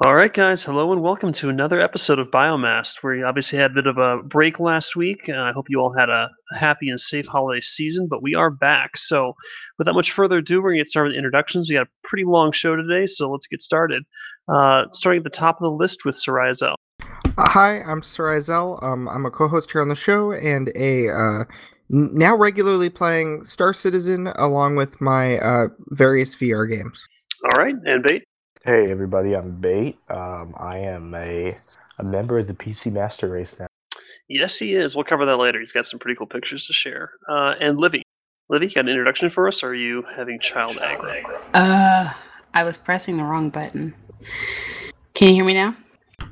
All right, guys. Hello and welcome to another episode of Biomast. We obviously had a bit of a break last week. Uh, I hope you all had a happy and safe holiday season, but we are back. So, without much further ado, we're going to get started with introductions. We got a pretty long show today, so let's get started. Uh, starting at the top of the list with Sarai Zell. Uh, hi, I'm Sarai Zell. Um, I'm a co-host here on the show and a uh, now regularly playing Star Citizen along with my uh, various VR games. All right, and Bait. Hey everybody, I'm Bait. Um, I am a a member of the PC Master Race now. Yes, he is. We'll cover that later. He's got some pretty cool pictures to share. Uh, and Livy. Livy, got an introduction for us, or are you having child aggro? Uh, I was pressing the wrong button. Can you hear me now?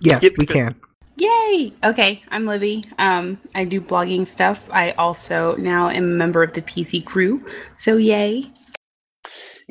Yes, Yep, we good. can. Yay! Okay, I'm Livy. Um, I do blogging stuff. I also now am a member of the PC crew. So yay!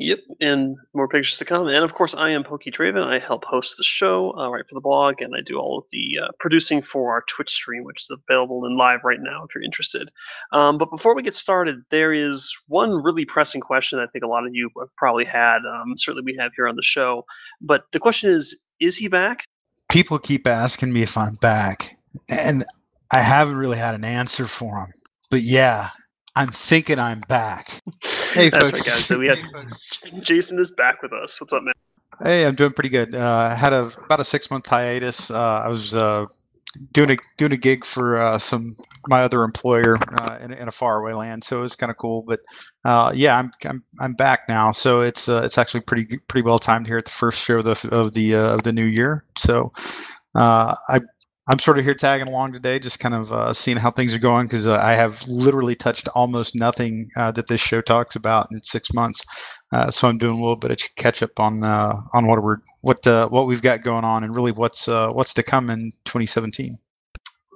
Yep, and more pictures to come. And of course, I am Pokey Draven. I help host the show, uh, write for the blog, and I do all of the uh, producing for our Twitch stream, which is available in live right now if you're interested. Um, but before we get started, there is one really pressing question I think a lot of you have probably had. Um, certainly, we have here on the show. But the question is: Is he back? people keep asking me if I'm back, and I haven't really had an answer for them. But yeah, I'm thinking I'm back. Hey, That's folks. right, guys. So we had Jason is back with us. What's up, man? Hey, I'm doing pretty good. Uh, I had a about a six month hiatus. Uh, I was uh, doing a doing a gig for uh, some my other employer uh, in, in a faraway land, so it was kind of cool. But uh, yeah, I'm, I'm I'm back now, so it's uh, it's actually pretty pretty well timed here at the first show of the of the uh, of the new year. So uh, I. I'm sort of here tagging along today, just kind of uh, seeing how things are going because uh, I have literally touched almost nothing uh, that this show talks about in six months. Uh, so I'm doing a little bit of catch up on uh, on what we're what uh, what we've got going on and really what's what's to come in 2017.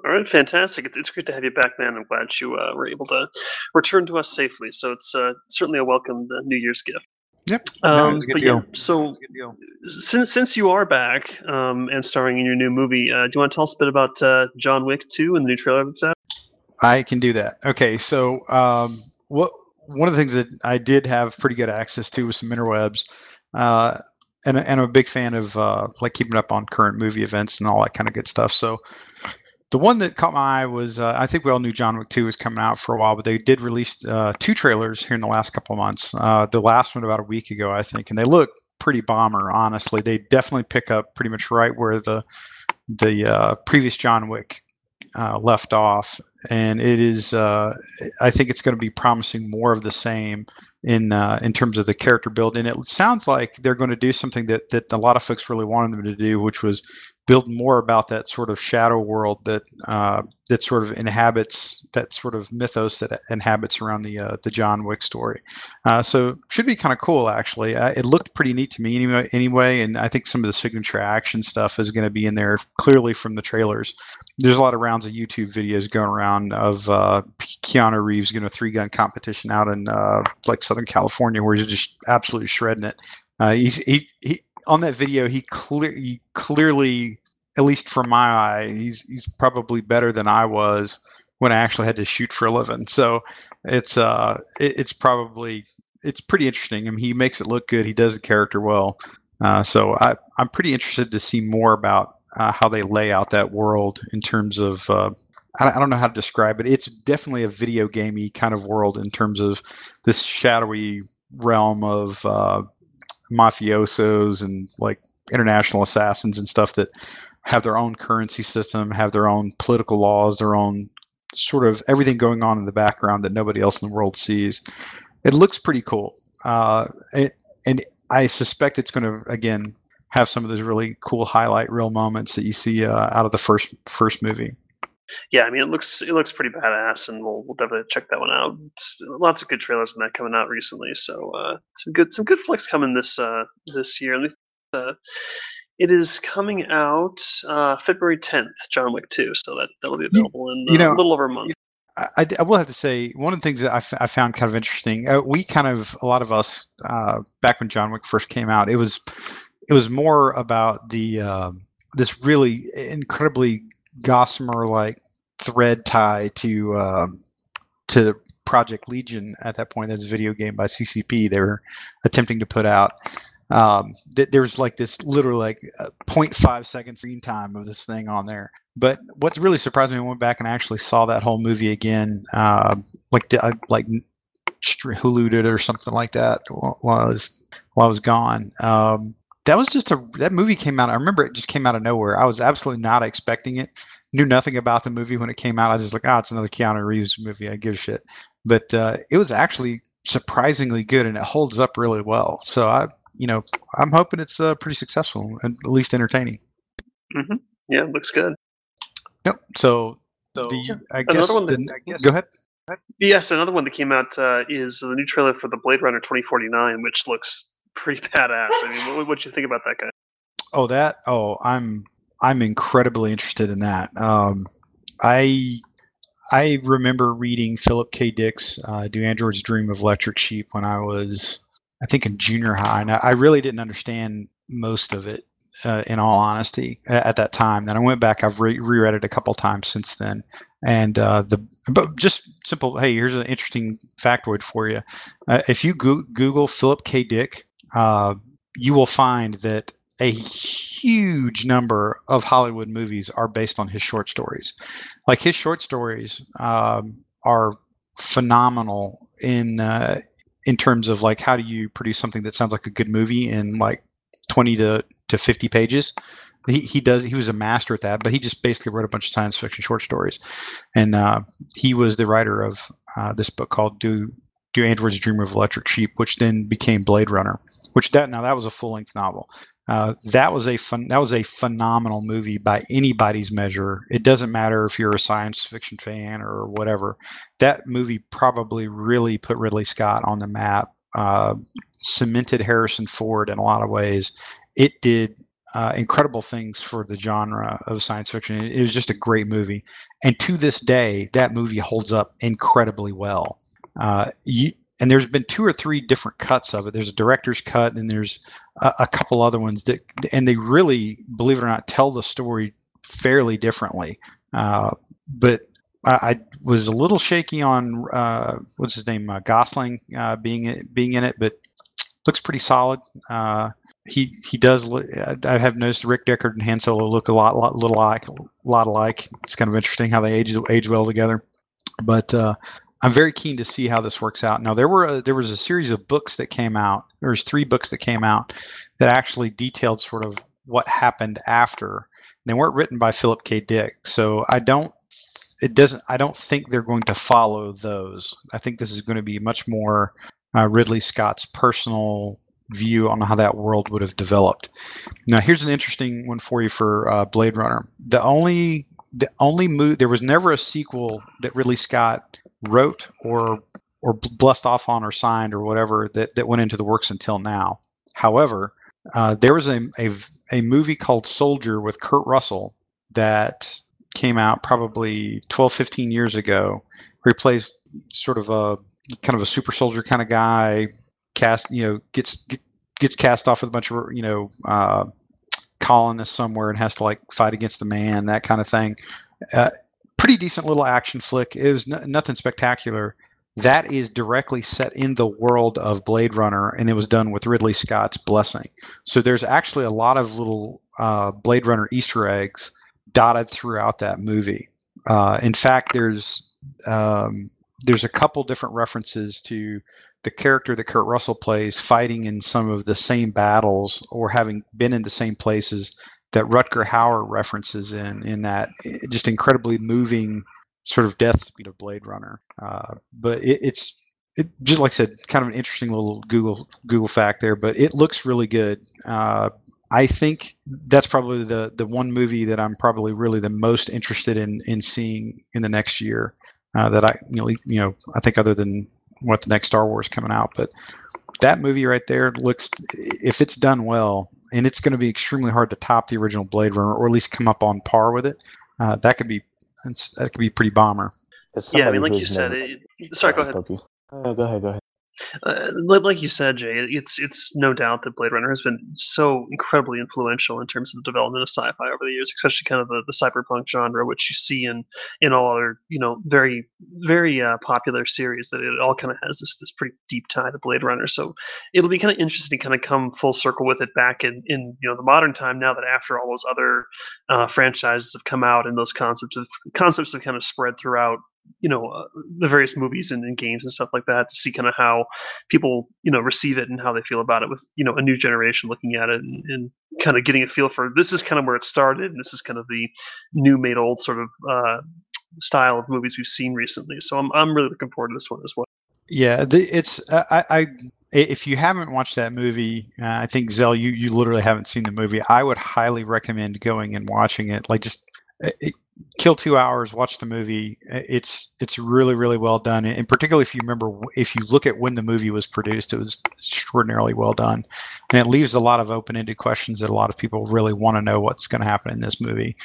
All right, fantastic. It's, it's great to have you back, man. I'm glad you were able to return to us safely. So it's certainly a welcome New Year's gift. Yep. Um, good but deal. yeah, so since since you are back um, and starring in your new movie, uh, do you want to tell us a bit about uh, John Wick 2 and the new trailer that's out? I can do that. Okay, so um, what one of the things that I did have pretty good access to was some interwebs, uh, and and I'm a big fan of uh, like keeping up on current movie events and all that kind of good stuff. So the one that caught my eye was uh, I think we all knew John Wick 2 was coming out for a while, but they did release uh, two trailers here in the last couple of months. Uh, the last one about a week ago, I think, and they look pretty bomber. Honestly, they definitely pick up pretty much right where the the uh, previous John Wick uh, left off, and it is. Uh, I think it's going to be promising more of the same in in terms of the character build, and it sounds like they're going to do something that that a lot of folks really wanted them to do, which was build more about that sort of shadow world that uh, that sort of inhabits that sort of mythos that inhabits around the uh, the John Wick story. Uh, so should be kind of cool actually. Uh, it looked pretty neat to me anyway, anyway, and I think some of the signature action stuff is going to be in there clearly from the trailers. There's a lot of rounds of YouTube videos going around of uh, Keanu Reeves doing a three gun competition out in uh, like Southern California where he's just absolutely shredding it. Uh, he's he, he on that video he he clearly at least from my eye he's he's probably better than I was when I actually had to shoot for a living. So it's uh it, it's probably it's pretty interesting. I mean, he makes it look good. He does the character well. Uh, so I I'm pretty interested to see more about uh, how they lay out that world in terms of. Uh, I don't- know how to describe it. It's definitely a video gamey kind of world in terms of this shadowy realm of uh, mafiosos and like international assassins and stuff that have their own currency system, have their own political laws, their own sort of everything going on in the background that nobody else in the world sees. It looks pretty cool, uh, it, and I suspect it's going to again have some of those really cool highlight reel moments that you see uh, out of the first first movie. Yeah, I mean it looks it looks pretty badass, and we'll we'll definitely check that one out. It's, lots of good trailers in that coming out recently, so uh, some good some good flicks coming this uh, this year. And uh, it is coming out uh, February 10th, John Wick 2, so that that'll be available in uh, you know, a little over a month. I, I will have to say one of the things that I, f- I found kind of interesting. Uh, we kind of a lot of us uh, back when John Wick first came out, it was it was more about the uh, this really incredibly gossamer like thread tie to um, to Project Legion at that point. That's a video game by CCP. They were attempting to put out. Um, th- there's like this literally like uh, 0.5 second screen time of this thing on there. But what really surprised me, I went back and actually saw that whole movie again, uh, like uh, like Hulu did it or something like that while I was while I was gone. Um, that was just a that movie came out. I remember it just came out of nowhere. I was absolutely not expecting it. Knew nothing about the movie when it came out. I was just like, oh, it's another Keanu Reeves movie. I give a shit. But uh, it was actually surprisingly good, and it holds up really well. So I, you know, I'm hoping it's uh, pretty successful and at least entertaining. Mm-hmm. Yeah, looks good. Yep. So, so the, yeah. I guess, one that, the, I guess go ahead. Yes, another one that came out uh, is the new trailer for the Blade Runner 2049, which looks pretty badass. I mean, what what you think about that guy? Oh, that. Oh, I'm I'm incredibly interested in that. Um, I I remember reading Philip K. Dick's uh, "Do Androids Dream of Electric Sheep" when I was, I think, in junior high, and I, I really didn't understand most of it. Uh, in all honesty, at, at, that time, then I went back. I've re- reread it a couple times since then, and uh, the but just simple. Hey, here's an interesting factoid for you. Uh, if you go- Google Philip K. Dick, uh, you will find that a huge number of Hollywood movies are based on his short stories. Like his short stories um, are phenomenal in uh, in terms of like how do you produce something that sounds like a good movie in like 20 to, to 50 pages. He, he does he was a master at that, but he just basically wrote a bunch of science fiction short stories, and uh, he was the writer of uh, this book called "Do Do Androids Dream of Electric Sheep," which then became Blade Runner. Which that now that was a full length novel. Uh, that was a fun. That was a phenomenal movie by anybody's measure. It doesn't matter if you're a science fiction fan or whatever. That movie probably really put Ridley Scott on the map. Uh, cemented Harrison Ford in a lot of ways. It did uh, incredible things for the genre of science fiction. It, it was just a great movie, and to this day, that movie holds up incredibly well. Uh, you, and there's been two or three different cuts of it. There's a director's cut, and there's a, a, couple other ones that, and they really, believe it or not, tell the story fairly differently. Uh, but I, I, was a little shaky on uh, what's his name, uh, Gosling uh, being being in it, but looks pretty solid. Uh, he he does. Look, I have noticed Rick Deckard and Han Solo look a lot, lot little like, a lot alike. It's kind of interesting how they age age well together. But uh, I'm very keen to see how this works out. Now there were a, there was a series of books that came out. There was three books that came out that actually detailed sort of what happened after. They weren't written by Philip K. Dick, so I don't. It doesn't. I don't think they're going to follow those. I think this is going to be much more uh, Ridley Scott's personal view on how that world would have developed. Now, here's an interesting one for you for uh, Blade Runner. The only the only move there was never a sequel that Ridley Scott wrote or or blessed off on or signed or whatever that, that went into the works until now. However, uh, there was a, a, a movie called Soldier with Kurt Russell that came out probably 12, 15 years ago, plays sort of a kind of a super soldier kind of guy, cast, you know, gets get, gets cast off with a bunch of, you know, uh, colonists somewhere and has to like fight against the man, that kind of thing. Uh, pretty decent little action flick. It was n- nothing spectacular. That is directly set in the world of Blade Runner, and it was done with Ridley Scott's blessing. So there's actually a lot of little uh, Blade Runner Easter eggs dotted throughout that movie. Uh, in fact, there's um, there's a couple different references to the character that Kurt Russell plays fighting in some of the same battles or having been in the same places that Rutger Hauer references in in that eh, just incredibly moving sort of death speed of Blade Runner. Uh, but it, it's it, just like I said, kind of an interesting little Google Google fact there. But it looks really good. Uh, I think that's probably the the one movie that I'm probably really the most interested in in seeing in the next year. Uh, that I you know you know I think other than what the next Star Wars coming out, but that movie right there looks if it's done well and it's going to be extremely hard to top the original Blade Runner, or at least come up on par with it. Uh, that could be that could be pretty bomber. Yeah, I mean, like you said, it, sorry, go ahead. Uh, go ahead, go ahead. Uh, like you said, Jay, it's it's no doubt that Blade Runner has been so incredibly influential in terms of the development of sci-fi over the years, especially kind of the, the cyberpunk genre, which you see in in all other you know very very uh, popular series. That it all kind of has this this pretty deep tie to Blade Runner. So it'll be kind of interesting to kind of come full circle with it back in in you know the modern time now that after all those other uh, franchises have come out and those concepts of concepts have kind of spread throughout you know uh, the various movies and, and games and stuff like that to see kind of how people you know receive it and how they feel about it with you know a new generation looking at it and, and kind of getting a feel for this is kind of where it started and this is kind of the new made old sort of uh, style of movies we've seen recently so i'm, I'm really looking forward to this one as well Yeah, the, it's I, I if you haven't watched that movie, uh, I think Zell, you you literally haven't seen the movie. I would highly recommend going and watching it. Like just uh, it, kill two hours, watch the movie. It's it's really really well done, and particularly if you remember if you look at when the movie was produced, it was extraordinarily well done, and it leaves a lot of open ended questions that a lot of people really want to know what's going to happen in this movie.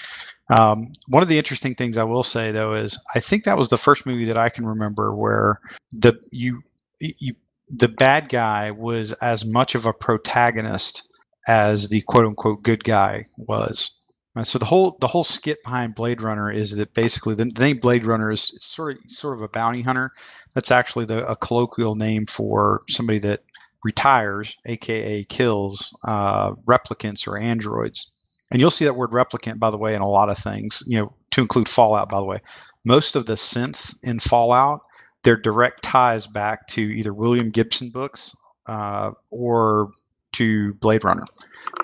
Um, one of the interesting things I will say though is I think that was the first movie that I can remember where the you you the bad guy was as much of a protagonist as the quote unquote good guy was. So the whole the whole skit behind Blade Runner is that basically the, the name Blade Runner is sort of sort of a bounty hunter. That's actually the a colloquial name for somebody that retires, aka kills uh, replicants or androids. And you'll see that word replicant, by the way, in a lot of things. You know, to include Fallout, by the way. Most of the synths in Fallout they're direct ties back to either William Gibson books uh, or to Blade Runner.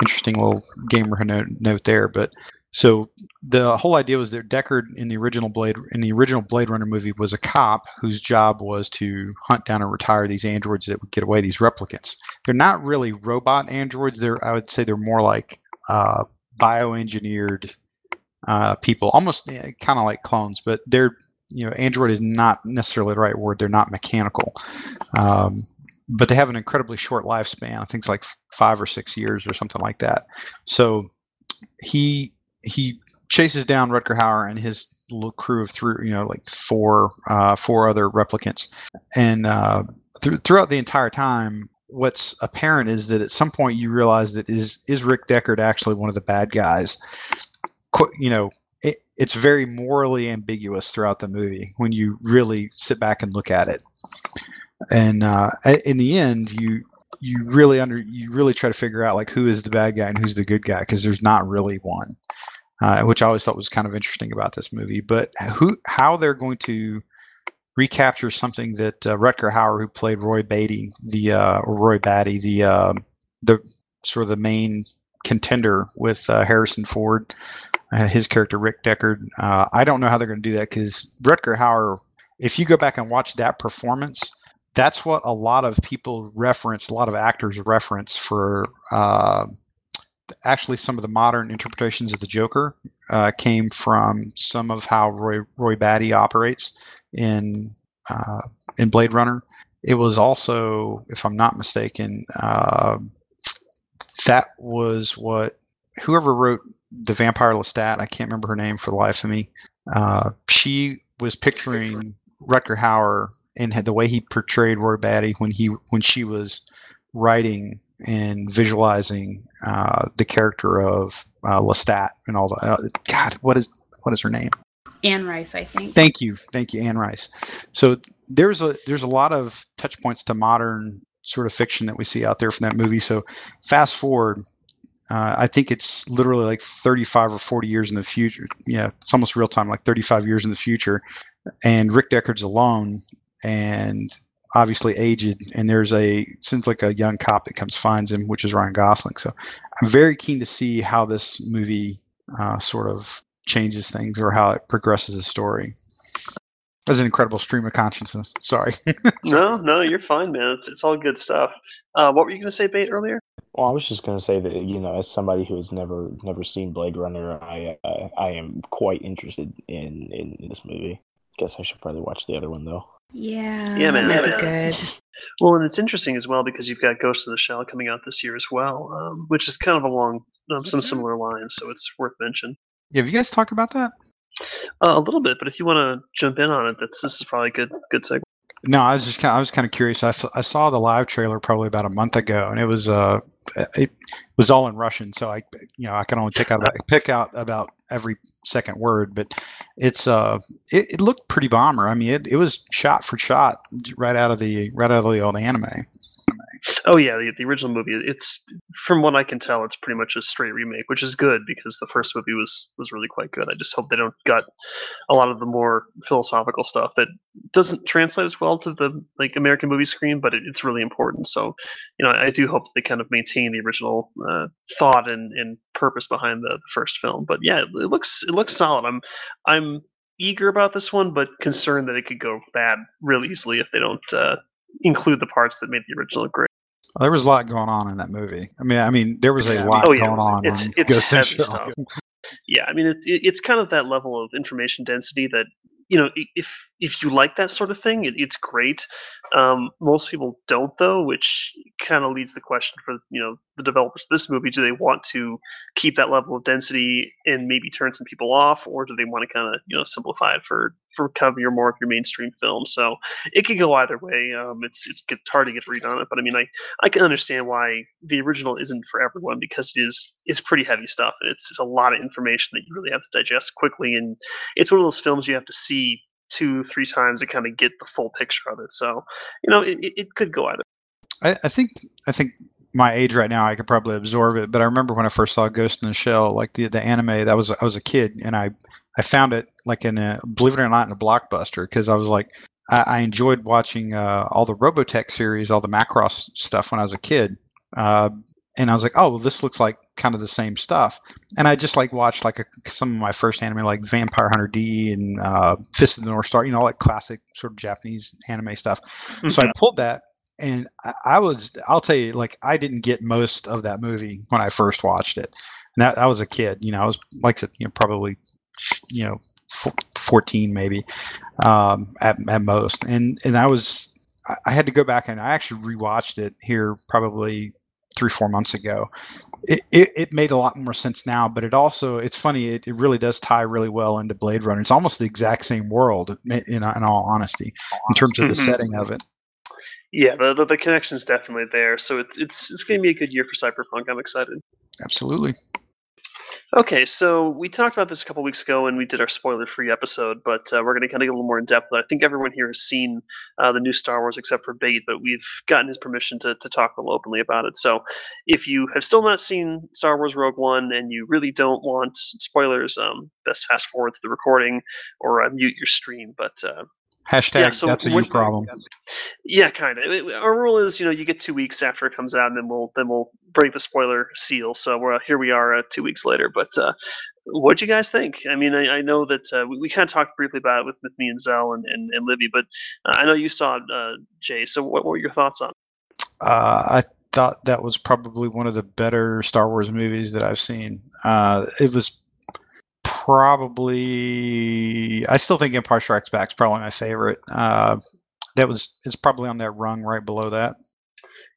Interesting little gamer note, note there. But so the whole idea was that Deckard in the original Blade in the original Blade Runner movie was a cop whose job was to hunt down and retire these androids that would get away these replicants. They're not really robot androids. They're I would say they're more like uh, bioengineered uh, people, almost kind of like clones, but they're you know android is not necessarily the right word they're not mechanical um, but they have an incredibly short lifespan i think it's like five or six years or something like that. So he he chases down rutger hauer and his little crew of three you know like four uh, four other replicants. And uh, th- throughout the entire time what's apparent is that at some point you realize that is is rick deckard actually one of the bad guys? Qu- you know it, it's very morally ambiguous throughout the movie when you really sit back and look at it. And uh, in the end, you you really under you really try to figure out like who is the bad guy and who's the good guy because there's not really one, uh, which I always thought was kind of interesting about this movie. But who how they're going to recapture something that uh, Rutger Hauer, who played Roy Beatty, the uh, Roy Batty, the um the sort of the main contender with uh, Harrison Ford, uh, his character Rick Deckard. Uh, I don't know how they're going to do that because Rutger Hauer, if you go back and watch that performance, that's what a lot of people reference, a lot of actors reference for. Uh, actually, some of the modern interpretations of the Joker uh, came from some of how Roy Roy Batty operates in uh, in Blade Runner. It was also, if I'm not mistaken, uh, that was what whoever wrote the Vampire Lestat. I can't remember her name for the life of me. Uh, she was picturing Rutger Hauer and had the way he portrayed Roy Batty when he when she was writing and visualizing uh, the character of uh, Lestat and all the uh, God. What is what is her name? Anne Rice, I think. Thank you, thank you, Anne Rice. So there's a there's a lot of touch points to modern sort of fiction that we see out there from that movie. So fast forward, uh, I think it's literally like 35 or 40 years in the future. Yeah, it's almost real time, like 35 years in the future. And Rick Deckard's alone and obviously aged. And there's a seems like a young cop that comes finds him, which is Ryan Gosling. So I'm very keen to see how this movie uh, sort of changes things or how it progresses the story. That's an incredible stream of consciousness. Sorry. no no you're fine man it's, it's all good stuff uh, what were you going to say Bait, earlier Well, I was just gonna say that you know, as somebody who has never never seen Blade Runner, I uh, I am quite interested in, in this movie. Guess I should probably watch the other one though. Yeah, Yeah, man, Might yeah, be good. Well, and it's interesting as well because you've got Ghost of the Shell coming out this year as well, um, which is kind of along um, some similar lines, so it's worth mention. Yeah, have you guys talked about that? Uh, a little bit, but if you want to jump in on it, that's this is probably a good good segue. No, I was just kind. Of, I was kind of curious. I, f- I saw the live trailer probably about a month ago, and it was uh, it was all in Russian, so I, you know, I can only pick out pick out about every second word. But it's uh, it, it looked pretty bomber. I mean, it, it was shot for shot right out of the right out of the old anime. Oh yeah, the, the original movie. It's from what I can tell, it's pretty much a straight remake, which is good because the first movie was was really quite good. I just hope they don't got a lot of the more philosophical stuff that doesn't translate as well to the like American movie screen, but it, it's really important. So, you know, I do hope they kind of maintain the original uh, thought and, and purpose behind the, the first film. But yeah, it, it looks it looks solid. I'm I'm eager about this one, but concerned that it could go bad real easily if they don't uh, include the parts that made the original great. There was a lot going on in that movie. I mean, I mean, there was a lot Oh, yeah, going on. it's- it's Ghost heavy stuff. Yeah, I mean, it, it, it's kind of that level of information density that you know, if if you like that sort of thing, it, it's great. Um, most people don't, though, which kind of leads the question for you know the developers of this movie: Do they want to keep that level of density and maybe turn some people off, or do they want to kind of you know simplify it for for kind of your more of your mainstream film? So it could go either way. Um, it's it's hard to get read on it, but I mean, I I can understand why the original isn't for everyone because it is it's pretty heavy stuff. It's it's a lot of information that you really have to digest quickly, and it's one of those films you have to see two three times to kind of get the full picture of it. So you know, it, it could go either. I, I think I think my age right now I could probably absorb it, but I remember when I first saw Ghost in the Shell, like the the anime. That was I was a kid, and I I found it like in a believe it or not in a blockbuster because I was like I, I enjoyed watching uh, all the Robotech series, all the Macross stuff when I was a kid, uh, and I was like, oh, well, this looks like kind of the same stuff. And I just like watched like a, some of my first anime, like Vampire Hunter D and uh, Fist of the North Star, you know, like classic sort of Japanese anime stuff. So I pulled that, and I, I was, I'll tell you, like I didn't get most of that movie when I first watched it. And that I was a kid, you know, I was like, you know, probably, you know, f- fourteen maybe, um, at at most. And and I was, I had to go back and I actually rewatched it here probably three four months ago. It, it, it made a lot more sense now, but it also it's funny. It, it really does tie really well into Blade Runner. It's almost the exact same world, in, in all honesty, in terms of the Mhm. setting of it. Yeah, the, the the connection is definitely there. So it's it's it's going to be a good year for Cyberpunk. I'm excited. Absolutely. Okay, so we talked about this a couple weeks ago when we did our spoiler-free episode, but uh, we're going to kind of get a little more in depth. I think everyone here has seen uh, the new Star Wars except for Bait, but we've gotten his permission to, to talk a little openly about it. So if you have still not seen Star Wars Rogue One and you really don't want spoilers, um, best fast forward to the recording or uh, mute your stream. But uh, Hashtag Yeah, so that's a you problem. yeah, kind of. Our rule is, you know, you get two weeks after it comes out, and then we'll then we'll break the spoiler seal. So we're here. We are uh, two weeks later. But uh, what do you guys think? I mean, I, I know that uh, we, we kind of talked briefly about it with, with me and Zell and, and, and Libby, but uh, I know you saw it, uh, Jay. So what, what were your thoughts on? it? Uh, I thought that was probably one of the better Star Wars movies that I've seen. Uh, it was probably I still think Empire Strikes Back is probably my favorite. Uh, that was it's probably on that rung right below that.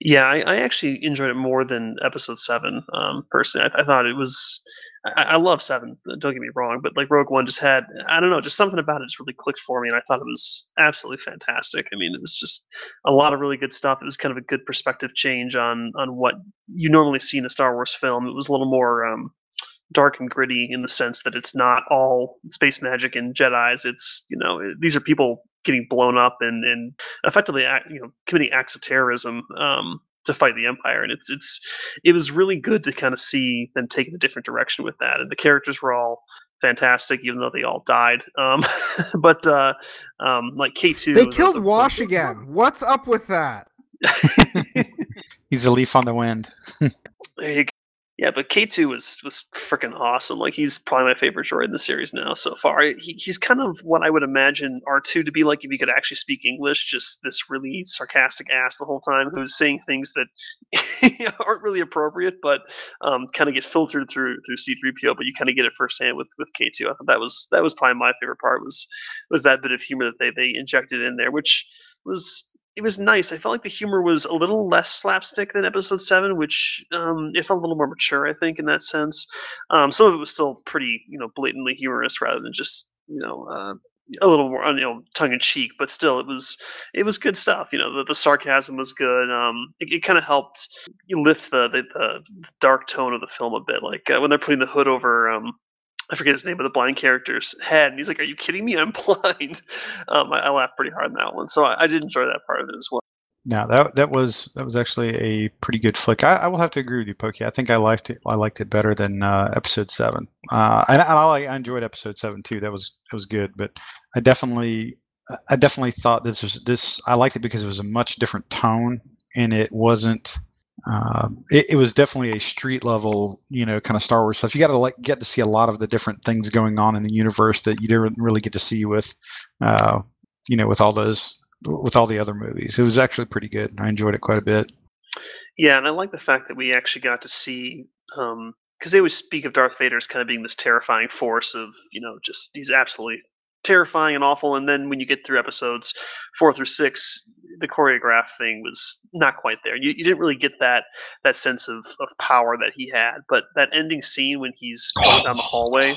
Yeah, I, I actually enjoyed it more than Episode Seven. Um, personally, I, I thought it was. I, I love Seven. Don't get me wrong, but like Rogue One just had I don't know, just something about it just really clicked for me, and I thought it was absolutely fantastic. I mean, it was just a lot of really good stuff. It was kind of a good perspective change on on what you normally see in a Star Wars film. It was a little more um, dark and gritty in the sense that it's not all space magic and Jedi's. It's you know these are people getting blown up and and effectively act, you know committing acts of terrorism um, to fight the Empire. And it's it's it was really good to kind of see them taking a different direction with that. And the characters were all fantastic, even though they all died. Um, but uh, um, like K two, They killed Wash again. What's up with that? He's a leaf on the wind. Yeah, but K two was was freaking awesome. Like he's probably my favorite droid in the series now so far. He, he's kind of what I would imagine R two to be like if he could actually speak English. Just this really sarcastic ass the whole time who's saying things that aren't really appropriate, but um, kind of get filtered through through C three PO. But you kind of get it firsthand with with K two. I thought that was that was probably my favorite part was was that bit of humor that they they injected in there, which was it was nice. I felt like the humor was a little less slapstick than episode seven, which um, it felt a little more mature, I think, in that sense. Um, some of it was still pretty, you know, blatantly humorous rather than just, you know, uh, a little more you know tongue in cheek, but still it was it was good stuff. You know the, the sarcasm was good. Um, it, it kind of helped lift the, the the dark tone of the film a bit. Like uh, when they're putting the hood over um I forget his name, but the blind character's head, and he's like, "Are you kidding me? I'm blind." Um, I, I laughed pretty hard in that one, so I, I did enjoy that part of it as well. No, that that was that was actually a pretty good flick. I, I will have to agree with you, Pokey. I think I liked it. I liked it better than uh, episode seven. Uh, and, and I, I enjoyed episode seven too. That was that was good. But I definitely I definitely thought this was this. I liked it because it was a much different tone, and it wasn't. Uh, it, it was definitely a street level, you know, kind of Star Wars stuff. You got to like get to see a lot of the different things going on in the universe that you didn't really get to see with, uh, you know, with all those with all the other movies. It was actually pretty good. I enjoyed it quite a bit. Yeah, and I like the fact that we actually got to see because um, they always speak of Darth Vader as kind of being this terrifying force of you know just he's absolutely terrifying and awful. And then when you get through episodes four through six, the choreograph thing was not quite there. You, you didn't really get that that sense of, of power that he had. But that ending scene when he's down the hallway,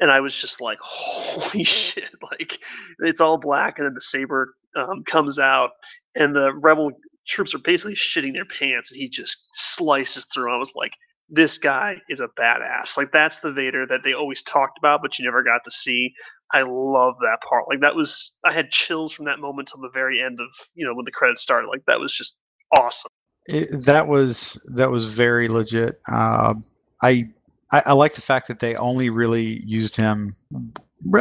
and I was just like, holy shit! Like it's all black, and then the saber um, comes out, and the rebel troops are basically shitting their pants, and he just slices through. I was like, this guy is a badass. Like that's the Vader that they always talked about, but you never got to see. I love that part. Like that was I had chills from that moment till the very end of you know when the credits started. Like that was just awesome. It, that was that was very legit. Uh, I, I I like the fact that they only really used him.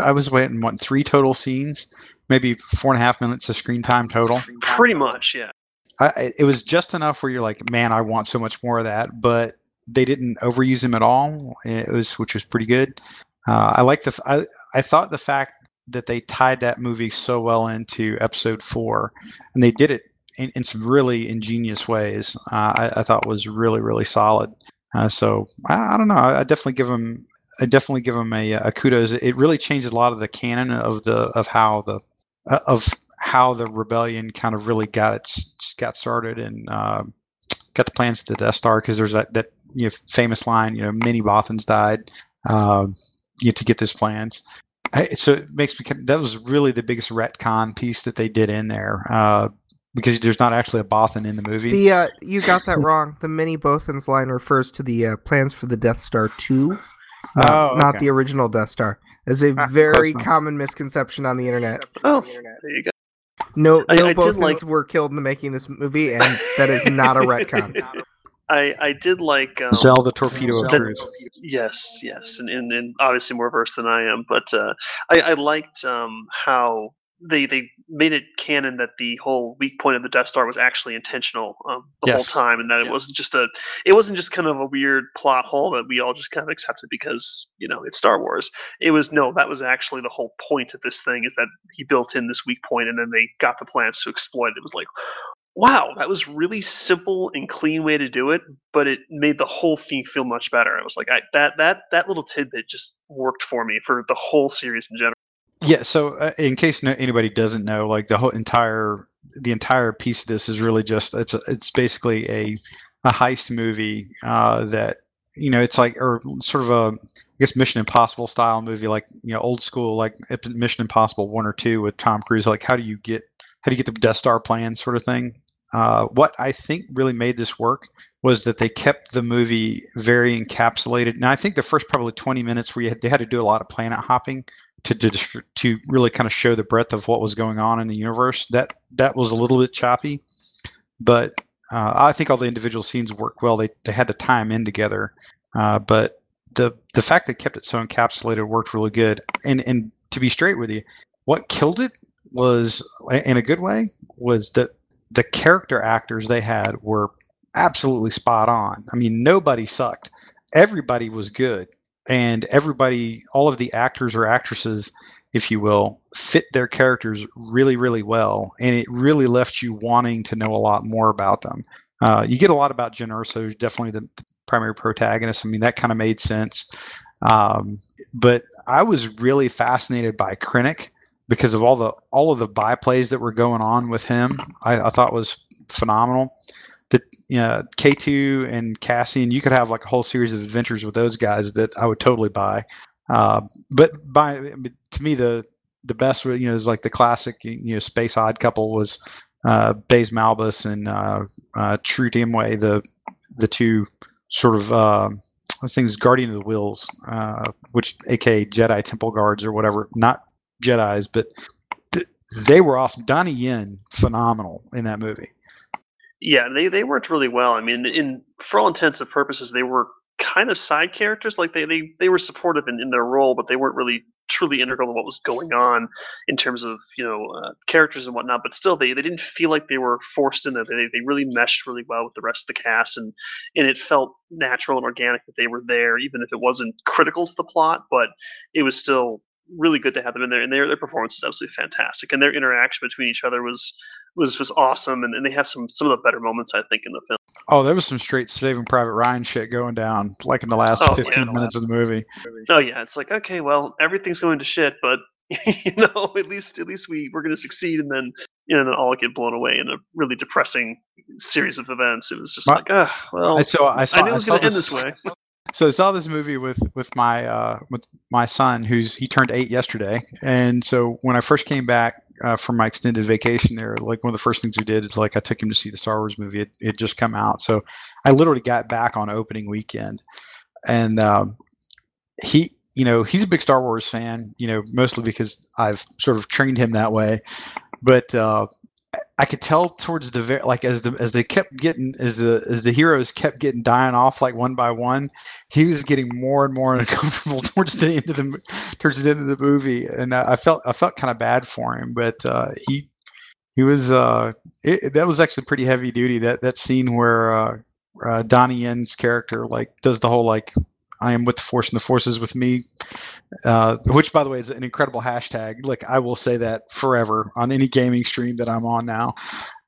I was waiting what three total scenes, maybe four and a half minutes of screen time total. Pretty much, yeah. I, it was just enough where you're like, man, I want so much more of that, but they didn't overuse him at all. It was which was pretty good. Uh, I like the I, I thought the fact that they tied that movie so well into episode four, and they did it in, in some really ingenious ways. Uh, I, I, thought was really really solid. Uh, so I, I, don't know. I, I, definitely give them. I definitely give them a, a, kudos. It really changed a lot of the canon of the of how the uh, of how the rebellion kind of really got its got started and uh, got the plans to the Death Star because there's that that you know, famous line. You know, many Bothans died. Um, you know, to get those plans. I, so it makes me that was really the biggest retcon piece that they did in there uh, because there's not actually a Bothan in the movie. The uh, you got that wrong. The mini Bothans line refers to the uh, plans for the Death Star two, not, oh, okay. not the original Death Star. Is a ah, very common misconception on the internet. Oh, there you go. No, no I, I Bothans like... were killed in the making of this movie, and that is not a retcon. I I did like um, Zell the torpedo of truth. Yes, yes, and, and, and obviously more versed than I am, but uh, I, I liked um, how they they made it canon that the whole weak point of the Death Star was actually intentional um, the yes. whole time, and that it wasn't just a it wasn't just kind of a weird plot hole that we all just kind of accepted because you know it's Star Wars. It was no, that was actually the whole point of this thing is that he built in this weak point, and then they got the plans to exploit it. It was like, wow, that was really simple and clean way to do it, but it made the whole thing feel much better. I was like, I, that that that little tidbit just worked for me for the whole series in general. Yeah. So, uh, in case no, anybody doesn't know, like the whole entire the entire piece of this is really just it's a, it's basically a a heist movie uh, that you know it's like or sort of a I guess Mission Impossible style movie, like you know old school like Mission Impossible one or two with Tom Cruise. Like how do you get how do you get the Death Star plan sort of thing? Uh, what I think really made this work was that they kept the movie very encapsulated. Now I think the first probably 20 minutes where had, they had to do a lot of planet hopping to, to to really kind of show the breadth of what was going on in the universe. That that was a little bit choppy, but uh, I think all the individual scenes worked well. They they had to tie them in together, uh, but the the fact they kept it so encapsulated worked really good. And and to be straight with you, what killed it was in a good way was that the character actors they had were absolutely spot on. I mean, nobody sucked. Everybody was good. And everybody, all of the actors or actresses, if you will, fit their characters really, really well. And it really left you wanting to know a lot more about them. Uh, you get a lot about Jyn Erso, definitely the primary protagonist. I mean, that kind of made sense. Um, but I was really fascinated by Krennic because of all the all of the byplays that were going on with him. I, I thought was phenomenal. The you know, K2 and Cassian, you could have like a whole series of adventures with those guys that I would totally buy. Uh, but by to me, the the best, you know, is like the classic, you know, space odd couple was uh, Baze Malbus and uh, uh, Chirrut Îmwe, the the two sort of uh, things, Guardian of the Whills, uh, which aka Jedi Temple Guards or whatever, not Jedi's, but th- they were awesome. Donnie Yen, phenomenal in that movie. Yeah, they they worked really well. I mean, in for all intents and purposes, they were kind of side characters. Like they they they were supportive in, in their role, but they weren't really truly integral to what was going on in terms of you know uh, characters and whatnot. But still, they they didn't feel like they were forced in there. They they really meshed really well with the rest of the cast, and and it felt natural and organic that they were there, even if it wasn't critical to the plot. But it was still really good to have them in there, and their their performance was absolutely fantastic, and their interaction between each other was was was awesome, and, and they have some some of the better moments I think in the film. Oh, there was some straight Saving Private Ryan shit going down, like in the last Oh, 15 yeah. minutes of the movie. Oh yeah, it's like okay, well everything's going to shit, but you know at least at least we we're going to succeed, and then you know then all get blown away in a really depressing series of events. It was just like ah well. I saw, I saw, I knew it was going to end this way. So I saw this movie with with my uh, with my son, who's he turned eight yesterday, and so when I first came back uh, from my extended vacation there, like one of the first things we did is like I took him to see the Star Wars movie. It it just come out, so I literally got back on opening weekend, and um, he. You know, he's a big Star Wars fan. You know, mostly because I've sort of trained him that way. But uh, I could tell towards the very like as the as they kept getting as the as the heroes kept getting dying off like one by one, he was getting more and more uncomfortable towards the end of the towards the end of the movie, and I, felt I felt kind of bad for him, but uh, he he was uh, it, that was actually pretty heavy duty. That that scene where uh, uh, Donnie Yen's character like does the whole like I am with the force and the force is with me, uh, which by the way is an incredible hashtag. Like I will say that forever on any gaming stream that I'm on now.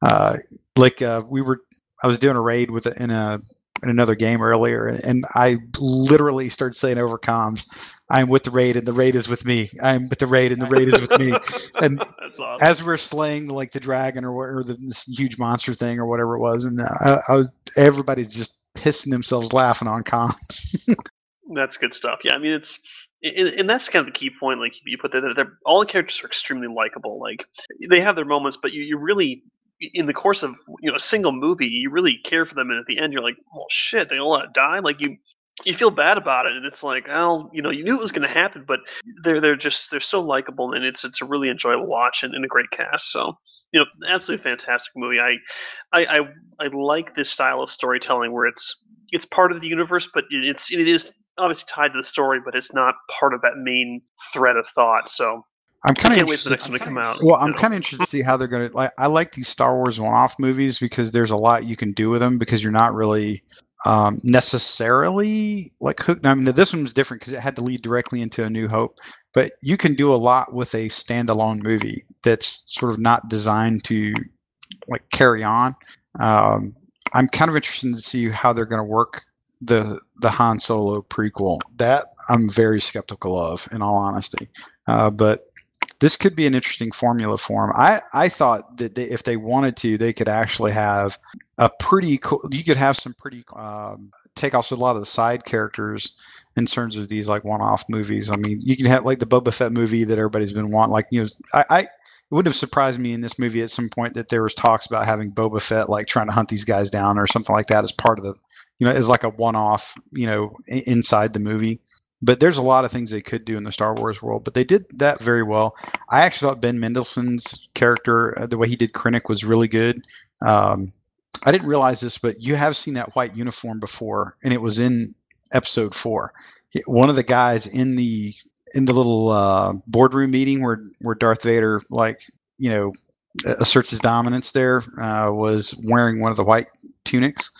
Uh, like uh, we were, I was doing a raid with a, in a in another game earlier, and I literally started saying over comms, "I'm with the raid, and the raid is with me. I'm with the raid, and the raid is with me." And awesome. as we're slaying like the dragon or, or the, this huge monster thing or whatever it was, and uh, I, I was everybody's just pissing themselves laughing on comms. That's good stuff. Yeah, I mean it's and, that's kind of the key point. Like you put that they're all the characters are extremely likable. Like they have their moments, but you, you really in the course of you know a single movie, you really care for them, and at the end, you're like, well, shit, they all die. Like you you feel bad about it, and it's like, well, you know, you knew it was going to happen, but they're they're just they're so likable, and it's it's a really enjoyable watch and, and a great cast. So you know, absolutely fantastic movie. I I I, I like this style of storytelling where it's it's part of the universe, but it- it's it is obviously tied to the story, but it's not part of that main thread of thought. So I'm kind of can't wait for the next one to come out. Well, I'm kind of interested to see how they're going to like. I like these Star Wars one-off movies because there's a lot you can do with them because you're not really um, necessarily like hooked. I mean, this one was different because it had to lead directly into A New Hope, but you can do a lot with a standalone movie that's sort of not designed to like carry on. Um, I'm kind of interested to see how they're going to work the the Han Solo prequel. That I'm very skeptical of, in all honesty. Uh, but this could be an interesting formula for them. I, I thought that they, if they wanted to, they could actually have a pretty cool. You could have some pretty um, take also a lot of the side characters in terms of these like one-off movies. I mean, you can have like the Boba Fett movie that everybody's been wanting. Like you know, I, I it wouldn't have surprised me in this movie at some point that there was talks about having Boba Fett like trying to hunt these guys down or something like that as part of the, you know, as like a one-off, you know, inside the movie. But there's a lot of things they could do in the Star Wars world, but they did that very well. I actually thought Ben Mendelsohn's character, uh, the way he did Krennic, was really good. Um, I didn't realize this, but you have seen that white uniform before, and it was in Episode Four. One of the guys in the in the little uh, boardroom meeting where where Darth Vader like you know asserts his dominance there uh, was wearing one of the white tunics.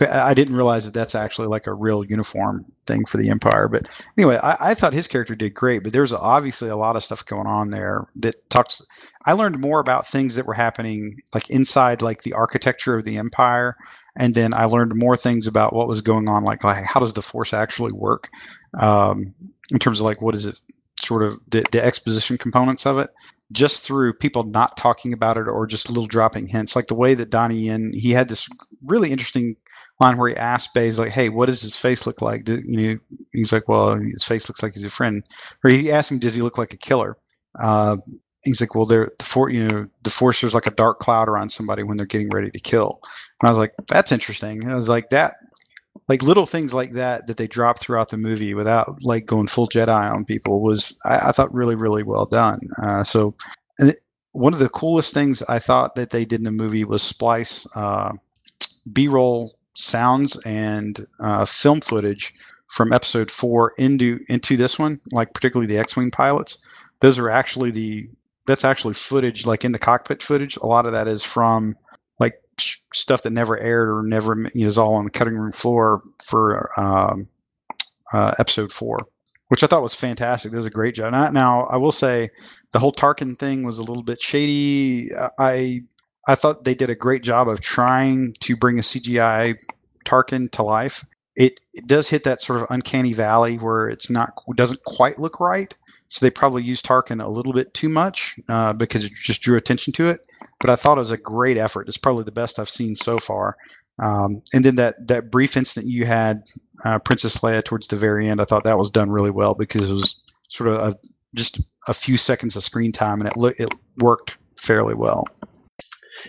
I didn't realize that that's actually like a real uniform thing for the Empire, but anyway, I, I thought his character did great, but there's obviously a lot of stuff going on there that talks. I learned more about things that were happening like inside like the architecture of the Empire, and then I learned more things about what was going on, like like how does the Force actually work, um, in terms of like what is it sort of the, the exposition components of it, just through people not talking about it or just little dropping hints, like the way that Donnie Yen he had this really interesting line where he asked Baze like, "Hey, what does his face look like?" Do, you know, he's like, "Well, his face looks like he's a friend." Or he asked him, "Does he look like a killer?" Uh, he's like, well, they're the for you know the force there's like a dark cloud around somebody when they're getting ready to kill. And I was like, that's interesting. And I was like that. Like little things like that that they dropped throughout the movie without like going full Jedi on people was I, I thought really really well done. Uh, so it, one of the coolest things I thought that they did in the movie was splice uh, B-roll sounds and uh, film footage from episode four into into this one, like particularly the X-wing pilots. Those are actually the that's actually footage like in the cockpit footage. A lot of that is from stuff that never aired or never you know, is all on the cutting room floor for um, uh, episode four, which I thought was fantastic. That was a great job. Now, now I will say the whole Tarkin thing was a little bit shady. I I thought they did a great job of trying to bring a CGI Tarkin to life. It, it does hit that sort of uncanny valley where it's not doesn't quite look right. So they probably used Tarkin a little bit too much uh, because it just drew attention to it. But I thought it was a great effort. It's probably the best I've seen so far. Um, and then that that brief instant you had uh, Princess Leia towards the very end, I thought that was done really well because it was sort of a, just a few seconds of screen time, and it lo- it worked fairly well.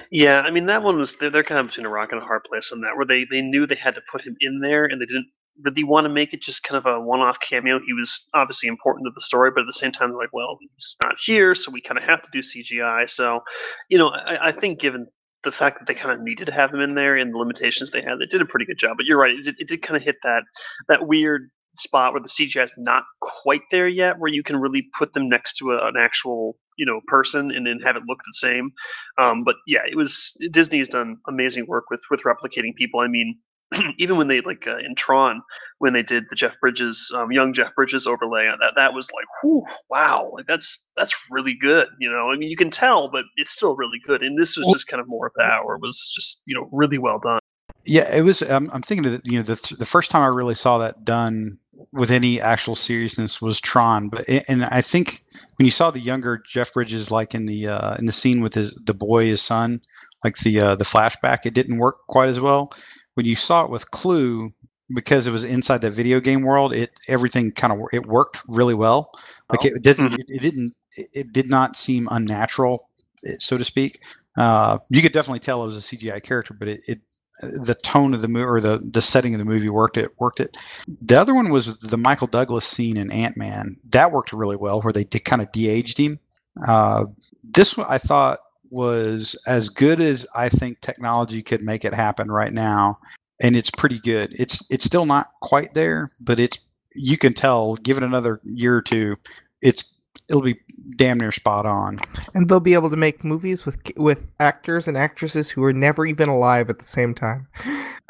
Yeah, I mean that one was they're, they're kind of between a rock and a hard place on that, where they they knew they had to put him in there, and they didn't really want to make it just kind of a one-off cameo. He was obviously important to the story, but at the same time, they're like, well, he's not here, so we kind of have to do CGI. So, you know, I, I think given the fact that they kind of needed to have him in there and the limitations they had, they did a pretty good job. But you're right, it did, it did kind of hit that that weird spot where the CGI is not quite there yet, where you can really put them next to a, an actual you know person and then have it look the same. Um, but yeah, it was Disney has done amazing work with with replicating people. I mean, even when they like uh, in Tron when they did the Jeff Bridges um, young Jeff Bridges overlay on that that was like whew, wow like that's that's really good you know? I mean you can tell but it's still really good and this was just kind of more of that where it was just you know really well done. Yeah it was um, I'm thinking that you know the th- the first time I really saw that done with any actual seriousness was Tron but and I think when you saw the younger Jeff Bridges like in the uh, in the scene with his the boy his son like the uh, the flashback it didn't work quite as well when you saw it with CLU, because it was inside the video game world, it everything kind of it worked really well. Like oh. it didn't, mm-hmm. it, didn't, it did not seem unnatural, eh, so to speak. Uh, you could definitely tell it was a CGI character, but it, it the tone of the movie or the the setting of the movie worked it worked it. The other one was the Michael Douglas scene in Ant Man that worked really well, where they did kind of de-aged him. Uh, this one I thought was as good as I think technology could make it happen right now, and it's pretty good. It's it's still not quite there, but it's you can tell. Give it another year or two, it's it'll be damn near spot on. And they'll be able to make movies with with actors and actresses who are never even alive at the same time.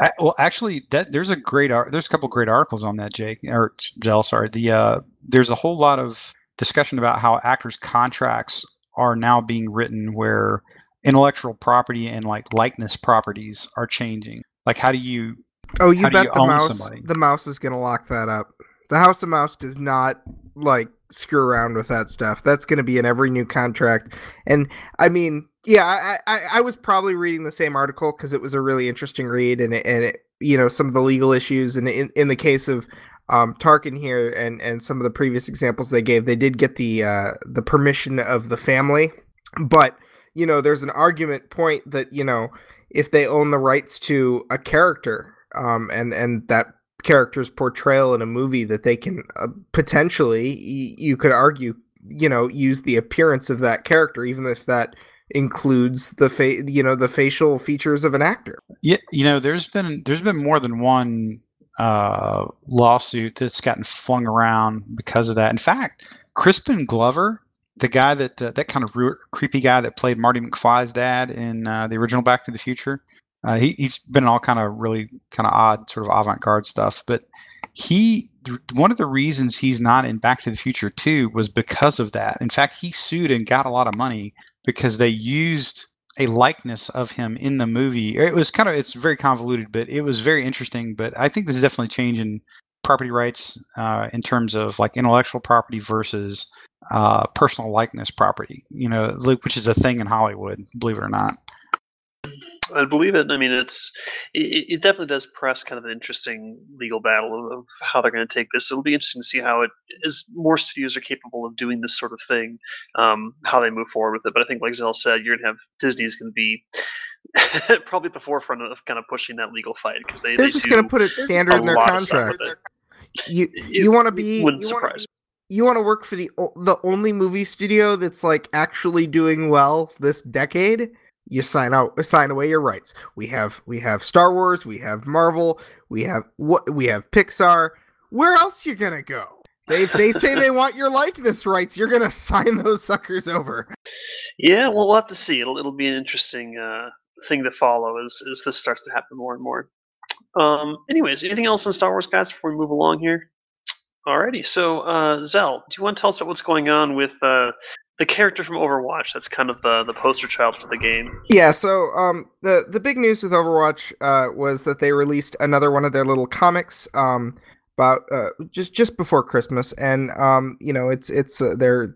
I, well, actually, that there's a great art. There's a couple great articles on that, Jake or Zell. Sorry, the uh, there's a whole lot of discussion about how actors' contracts are now being written where intellectual property and like likeness properties are changing. Like, how do you? Oh, you bet you the mouse. Somebody? The mouse is gonna lock that up. The House of Mouse does not like screw around with that stuff. That's going to be in every new contract. And I mean, yeah, I, I, I was probably reading the same article because it was a really interesting read, and it, and it, you know some of the legal issues, and in, in the case of um, Tarkin here and and some of the previous examples they gave, they did get the uh, the permission of the family, but you know there's an argument point that you know if they own the rights to a character um, and and that character's portrayal in a movie that they can uh, potentially y- you could argue you know use the appearance of that character even if that includes the fa- you know the facial features of an actor. Yeah you know there's been there's been more than one uh, lawsuit that's gotten flung around because of that. In fact, Crispin Glover, the guy that uh, that kind of re- creepy guy that played Marty McFly's dad in uh, the original Back to the Future, uh, he, he's been in all kind of really kind of odd sort of avant-garde stuff. But he, th- one of the reasons he's not in Back to the Future 2 was because of that. In fact, he sued and got a lot of money because they used a likeness of him in the movie. It was kind of it's very convoluted, but it was very interesting. But I think this is definitely changing property rights uh, in terms of like intellectual property versus uh, personal likeness property. You know, which is a thing in Hollywood, believe it or not. I believe it. I mean, it's it, it, definitely does press kind of an interesting legal battle of, of how they're going to take this. It'll be interesting to see how it, as more studios are capable of doing this sort of thing, um, how they move forward with it. But I think, like Zell said, you're going to have Disney's going to be probably at the forefront of kind of pushing that legal fight because they they're they just going to put it standard in their contract. You you want to be wouldn't you surprise you want to work for the the only movie studio that's like actually doing well this decade you sign out sign away your rights. We have we have star wars we have marvel we have what we have pixar. Where else you gonna go? They, they say they want your likeness rights you're gonna sign those suckers over. Yeah well we'll have to see. It'll, it'll be an interesting uh, thing to follow as, as this starts to happen more and more. Um anyways anything else in star wars guys before we move along here? Alrighty, so uh, Zell, do you want to tell us about what's going on with uh, the character from Overwatch? That's kind of the, the poster child for the game. Yeah, so um, the the big news with Overwatch uh, was that they released another one of their little comics um, about uh, just just before Christmas, and um, you know it's it's uh, their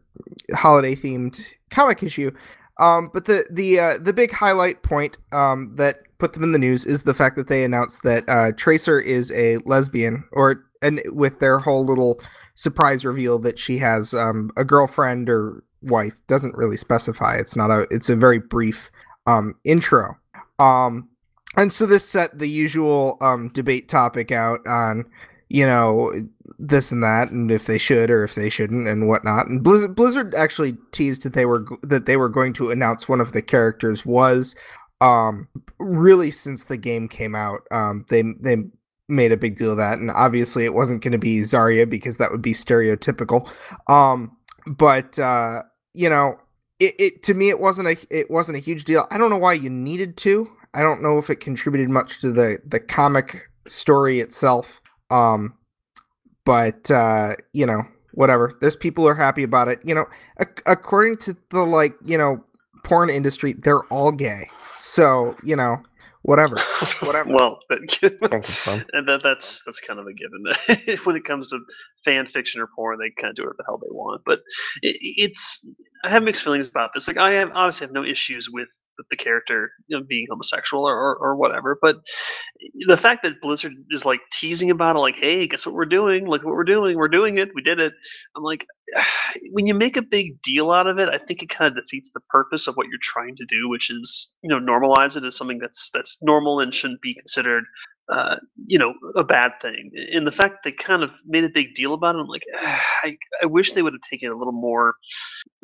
holiday themed comic issue. Um, but the the uh, the big highlight point um, that put them in the news is the fact that they announced that uh, Tracer is a lesbian, or and with their whole little surprise reveal that she has um, a girlfriend or wife doesn't really specify. It's not a. It's a very brief um, intro. Um, and so this set the usual um, debate topic out on you know this and that and if they should or if they shouldn't and whatnot and blizzard blizzard actually teased that they were that they were going to announce one of the characters was um really since the game came out um they they made a big deal of that and obviously it wasn't going to be Zarya because that would be stereotypical um but uh you know it, it to me it wasn't a it wasn't a huge deal. I don't know why you needed to. I don't know if it contributed much to the the comic story itself um but uh you know whatever. There's people are happy about it. You know according to the like you know porn industry they're all gay. So you know whatever, whatever. well, and that, that's that's kind of a given. when it comes to fan fiction or porn, they kind of do whatever the hell they want. But it, it's I have mixed feelings about this. Like I have obviously have no issues with the character you know, being homosexual or, or, or, whatever. But the fact that Blizzard is like teasing about it, like, hey, guess what we're doing? Look what we're doing. We're doing it. We did it. I'm like, when you make a big deal out of it, I think it kind of defeats the purpose of what you're trying to do, which is you know normalize it as something that's that's normal and shouldn't be considered uh, you know, a bad thing. And the fact they kind of made a big deal about it, I'm like, I, I wish they would have taken it a little more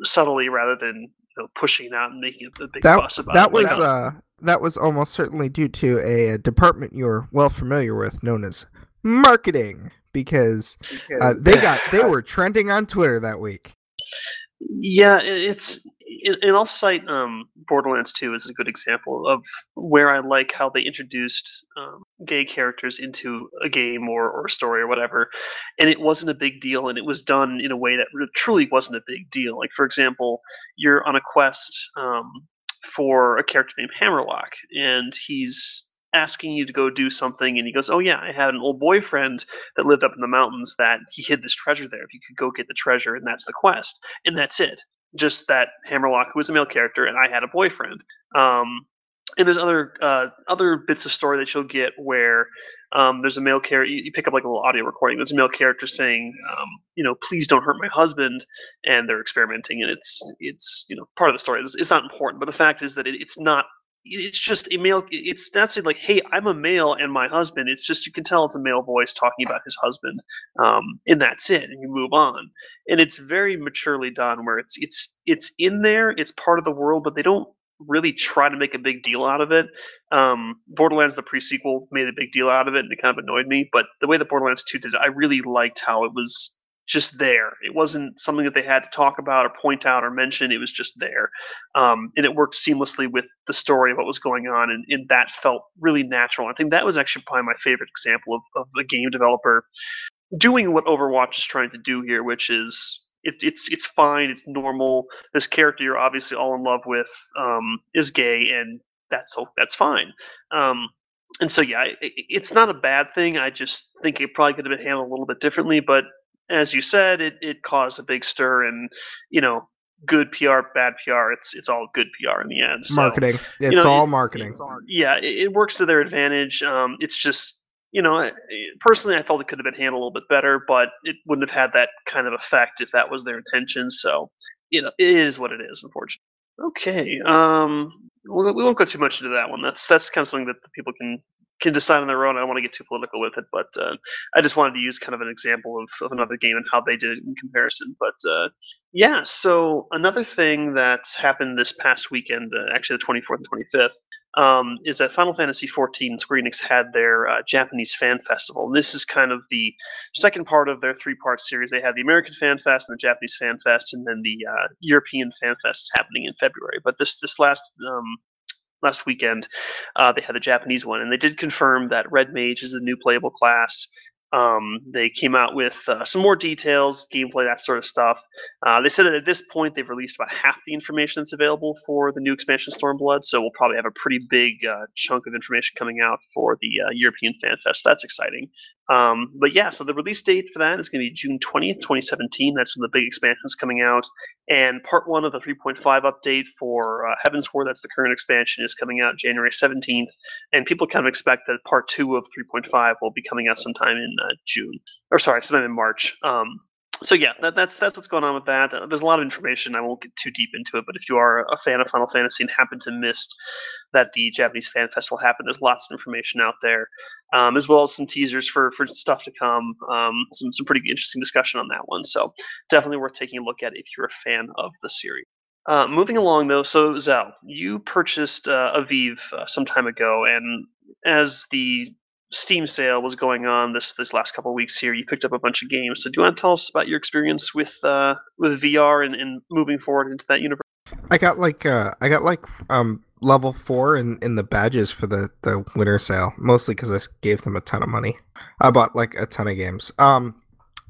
subtly rather than know, pushing out and making a big that, fuss about that it. Was, like, uh, that was almost certainly due to a, a, department you're well familiar with, known as marketing, because, because uh, they got they were trending on Twitter that week. Yeah, it's and I'll cite um, Borderlands 2 as a good example of where I like how they introduced um, gay characters into a game or, or a story or whatever, and it wasn't a big deal, and it was done in a way that truly wasn't a big deal. Like, for example, you're on a quest um, for a character named Hammerlock, and he's asking you to go do something and he goes oh yeah i had an old boyfriend that lived up in the mountains that he hid this treasure there if you could go get the treasure and that's the quest and that's it just that Hammerlock, who was a male character, and I had a boyfriend. Um, and there's other uh, other bits of story that you'll get where um, there's a male character. You, you, pick up like a little audio recording. There's a male character saying, um, you know, please don't hurt my husband, and they're experimenting, and it's it's you know part of the story. It's, it's not important, but the fact is that it, it's not it's just a male it's not saying like hey i'm a male and my husband. It's just you can tell it's a male voice talking about his husband um, and that's it and you move on. And it's very maturely done where it's it's it's in there it's part of the world but they don't really try to make a big deal out of it. Um, borderlands the pre-sequel made a big deal out of it and it kind of annoyed me but the way that borderlands 2 did it i really liked how it was just there. It wasn't something that they had to talk about or point out or mention. It was just there. Um, and it worked seamlessly with the story of what was going on. And, and, that felt really natural. I think that was actually probably my favorite example of, of a game developer doing what Overwatch is trying to do here, which is it, it's it's fine, it's normal. This character you're obviously all in love with um, is gay, and that's that's fine. Um, and so yeah, it, it's not a bad thing. I just think it probably could have been handled a little bit differently. But as you said, it, it caused a big stir, and you know good PR, bad PR. It's it's all good PR in the end. So, marketing. It's you know, all it, marketing. yeah, it, it, works to their advantage. Um, it's just you know, personally, I felt it could have been handled a little bit better, but it wouldn't have had that kind of effect if that was their intention. So, you know, it is what it is, unfortunately. Okay. Um, we won't go too much into that one. That's that's kind of something that the people can can decide on their own. I don't want to get too political with it, but uh, I just wanted to use kind of an example of, of another game and how they did it in comparison. But uh, yeah, so another thing that's happened this past weekend, uh, actually the 24th and 25th, um, is that Final Fantasy XIV Square Enix had their uh, Japanese Fan Festival. This is kind of the second part of their three-part series. They had the American Fan Fest and the Japanese Fan Fest, and then the uh, European Fan Fest is happening in February. But this this last um, last weekend, uh, they had the Japanese one, and they did confirm that Red Mage is the new playable class. Um, they came out with uh, some more details, gameplay, that sort of stuff. Uh, they said that at this point they've released about half the information that's available for the new expansion Stormblood, so we'll probably have a pretty big uh, chunk of information coming out for the uh, European Fan Fest. That's exciting. Um, but yeah, so the release date for that is going to be June 20th, 2017. That's when the big expansion is coming out. And part one of the 3.5 update for uh, Heavensward, that's the current expansion, is coming out January 17th. And people kind of expect that part two of 3.5 will be coming out sometime in uh, June, or sorry, sometime in March. Um, so yeah, that, that's that's what's going on with that. Uh, there's a lot of information. I won't get too deep into it, but if you are a fan of Final Fantasy and happen to miss that the Japanese Fan Festival happened, there's lots of information out there, um, as well as some teasers for for stuff to come. Um, some some pretty interesting discussion on that one. So definitely worth taking a look at if you're a fan of the series. Uh, moving along though, so Zell, you purchased uh, a Vive uh, some time ago, and as the Steam sale was going on this this last couple weeks here. You picked up a bunch of games. So do you want to tell us about your experience with uh, with VR and, and moving forward into that universe? I got like uh, I got like um, level four in, in the badges for the the winter sale, mostly because I gave them a ton of money. I bought like a ton of games. Um,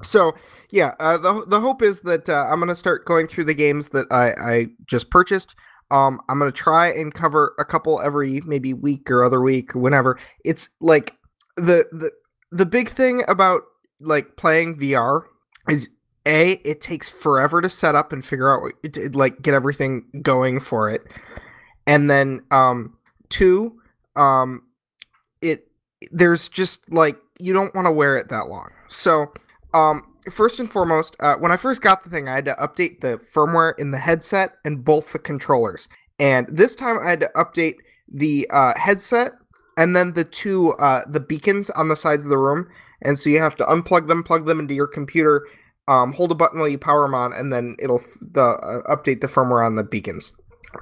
so yeah, uh, the the hope is that uh, I'm gonna start going through the games that I I just purchased. Um, I'm gonna try and cover a couple every maybe week or other week or whenever. It's like the the the big thing about like playing VR is a it takes forever to set up and figure out what, like get everything going for it, and then um two um it there's just like you don't want to wear it that long. So um first and foremost, uh, when I first got the thing, I had to update the firmware in the headset and both the controllers. And this time I had to update the uh, headset and then the two uh, the beacons on the sides of the room, and so you have to unplug them, plug them into your computer, um, hold a button while you power them on, and then it'll f- the uh, update the firmware on the beacons.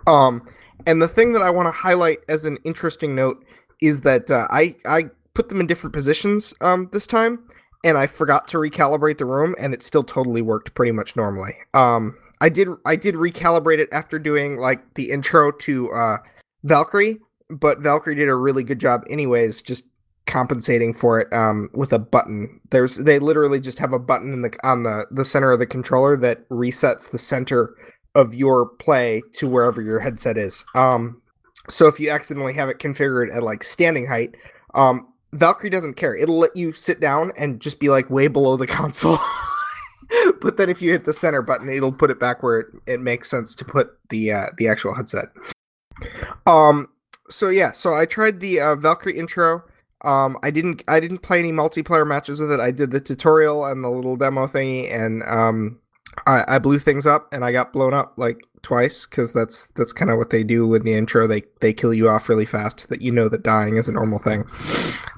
Um, and the thing that I want to highlight as an interesting note is that uh, I I put them in different positions um, this time, and I forgot to recalibrate the room, and it still totally worked pretty much normally. Um, I did I did recalibrate it after doing like the intro to uh, Valkyrie, but Valkyrie did a really good job, anyways. Just compensating for it um, with a button. There's they literally just have a button in the on the the center of the controller that resets the center of your play to wherever your headset is. Um, so if you accidentally have it configured at like standing height, um, Valkyrie doesn't care. It'll let you sit down and just be like way below the console. but then if you hit the center button, it'll put it back where it, it makes sense to put the uh, the actual headset. Um, so yeah, so I tried the uh, Valkyrie intro. Um, I didn't I didn't play any multiplayer matches with it. I did the tutorial and the little demo thingy, and um, I, I blew things up, and I got blown up like twice because that's that's kind of what they do with the intro. They they kill you off really fast so that you know that dying is a normal thing,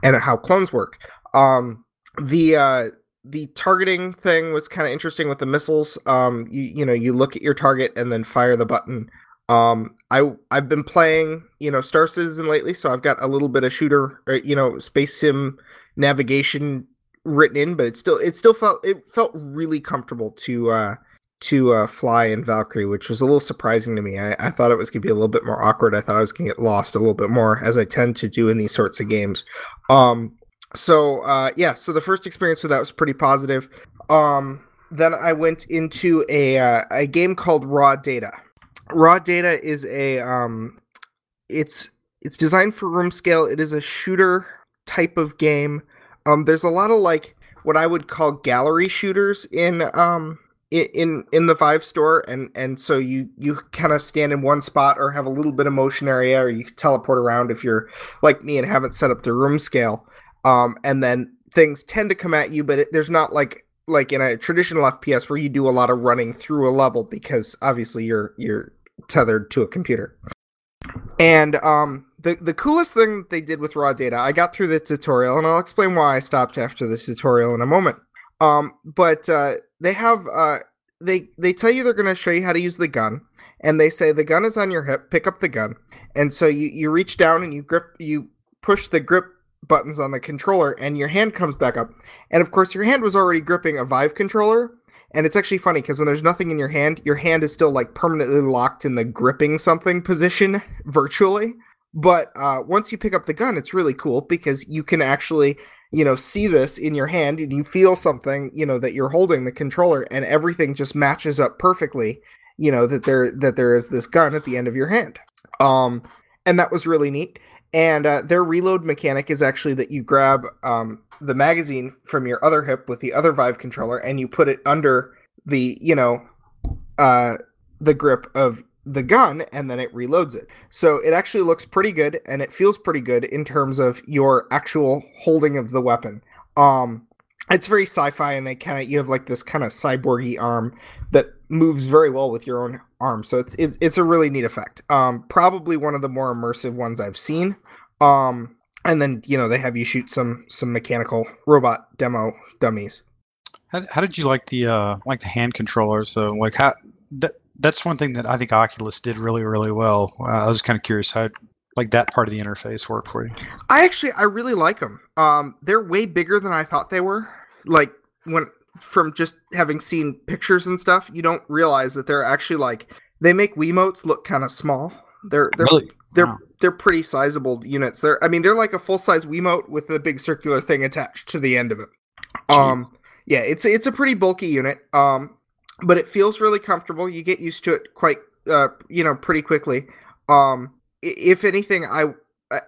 and how clones work. Um, the uh, the targeting thing was kind of interesting with the missiles. Um, you you know you look at your target and then fire the button um, I I've been playing you know Star Citizen lately, so I've got a little bit of shooter, or, you know, space sim navigation written in, but it still it still felt it felt really comfortable to uh to uh, fly in Valkyrie, which was a little surprising to me. I, I thought it was going to be a little bit more awkward. I thought I was going to get lost a little bit more, as I tend to do in these sorts of games. Um, so uh, yeah, so the first experience with that was pretty positive. Um, then I went into a uh, a game called Raw Data, Raw Data is a um, it's it's designed for room scale. It is a shooter type of game. Um, there's a lot of like what I would call gallery shooters in um in in the Vive store and and so you you kind of stand in one spot or have a little bit of motion area or you can teleport around if you're like me and haven't set up the room scale um and then things tend to come at you but it, there's not like like in a traditional fps where you do a lot of running through a level because obviously you're you're tethered to a computer. And um the the coolest thing they did with raw data i got through the tutorial and i'll explain why i stopped after the tutorial in a moment. Um but uh they have uh they they tell you they're going to show you how to use the gun and they say the gun is on your hip pick up the gun. And so you you reach down and you grip you push the grip buttons on the controller and your hand comes back up. And of course your hand was already gripping a vive controller and it's actually funny because when there's nothing in your hand your hand is still like permanently locked in the gripping something position virtually. But uh, once you pick up the gun it's really cool because you can actually you know see this in your hand and you feel something you know that you're holding the controller and everything just matches up perfectly you know that there that there is this gun at the end of your hand. Um and that was really neat and uh, their reload mechanic is actually that you grab um, the magazine from your other hip with the other vive controller and you put it under the you know uh the grip of the gun and then it reloads it. So it actually looks pretty good and it feels pretty good in terms of your actual holding of the weapon. Um it's very sci-fi and they kind of you have like this kind of cyborgy arm that moves very well with your own arm. So it's it's it's a really neat effect. Um probably one of the more immersive ones I've seen. Um and then you know they have you shoot some some mechanical robot demo dummies. How, how did you like the uh like the hand controllers? So like how that that's one thing that I think Oculus did really, really well. Uh, I was kind of curious how like that part of the interface worked for you. I actually I really like them. Um, they're way bigger than I thought they were. Like when from just having seen pictures and stuff, you don't realize that they're actually like they make Wiimotes look kind of small. They're they're really? they're wow. they're pretty sizable units. They're I mean they're like a full size Wiimote with a big circular thing attached to the end of it. Um, yeah, it's it's a pretty bulky unit. Um, but it feels really comfortable. You get used to it quite, uh, you know, pretty quickly. Um, if anything, I,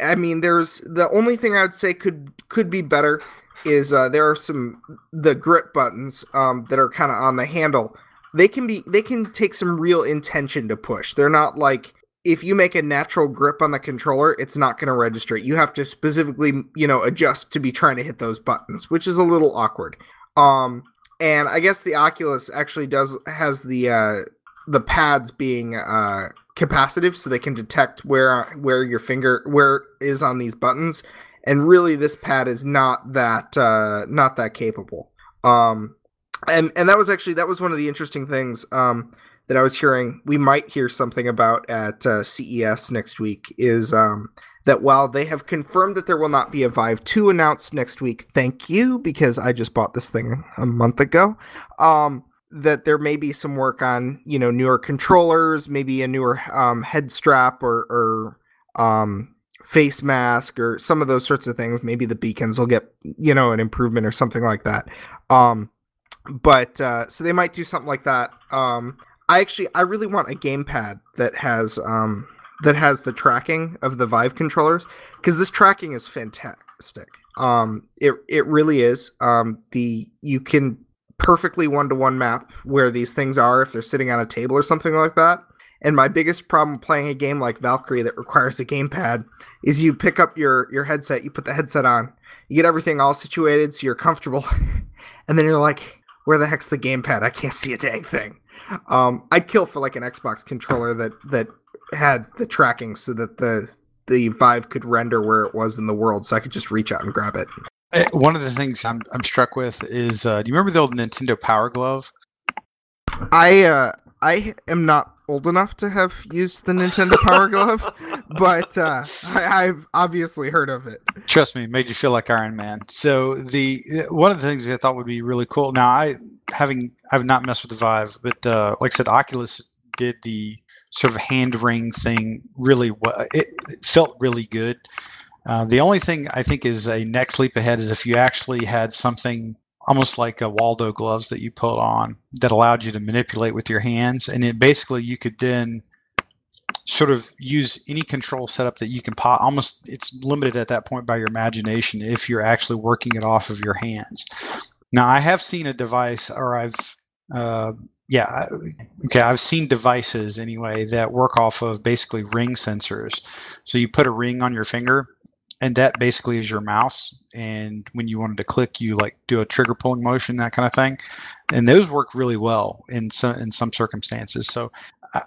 I mean, there's the only thing I would say could could be better is uh, there are some the grip buttons um, that are kind of on the handle. They can be they can take some real intention to push. They're not like if you make a natural grip on the controller, it's not going to register. You have to specifically, you know, adjust to be trying to hit those buttons, which is a little awkward. Um, and I guess the Oculus actually does has the uh, the pads being uh, capacitive, so they can detect where where your finger where is on these buttons. And really, this pad is not that uh, not that capable. Um, and and that was actually that was one of the interesting things um, that I was hearing. We might hear something about at uh, CES next week. Is um, that while they have confirmed that there will not be a Vive 2 announced next week, thank you, because I just bought this thing a month ago. Um, that there may be some work on, you know, newer controllers, maybe a newer um, head strap or, or um, face mask or some of those sorts of things. Maybe the beacons will get, you know, an improvement or something like that. Um, but uh, so they might do something like that. Um, I actually, I really want a gamepad that has um, that has the tracking of the Vive controllers because this tracking is fantastic. Um, it it really is. Um, the you can perfectly one to one map where these things are if they're sitting on a table or something like that. And my biggest problem playing a game like Valkyrie that requires a gamepad is you pick up your your headset, you put the headset on, you get everything all situated so you're comfortable, and then you're like, where the heck's the gamepad? I can't see a dang thing. Um, I'd kill for like an Xbox controller that that had the tracking so that the the Vive could render where it was in the world, so I could just reach out and grab it. Eh, one of the things I'm I'm struck with is, uh, do you remember the old Nintendo Power Glove? I uh, I am not old enough to have used the Nintendo Power Glove, but uh, I, have obviously heard of it. Trust me, made you feel like Iron Man. So the one of the things I thought would be really cool. Now I having I've not messed with the Vive, but uh, like I said, Oculus did the sort of hand ring thing really it, it felt really good. Uh, the only thing I think is a next leap ahead is if you actually had something almost like a Waldo gloves that you put on that allowed you to manipulate with your hands, and it basically you could then sort of use any control setup that you can pop. Almost, it's limited at that point by your imagination if you're actually working it off of your hands. Now, I have seen a device, or I've uh, yeah, okay. I've seen devices anyway that work off of basically ring sensors. So you put a ring on your finger, and that basically is your mouse. And when you wanted to click, you like do a trigger pulling motion, that kind of thing. And those work really well in some in some circumstances. So. I,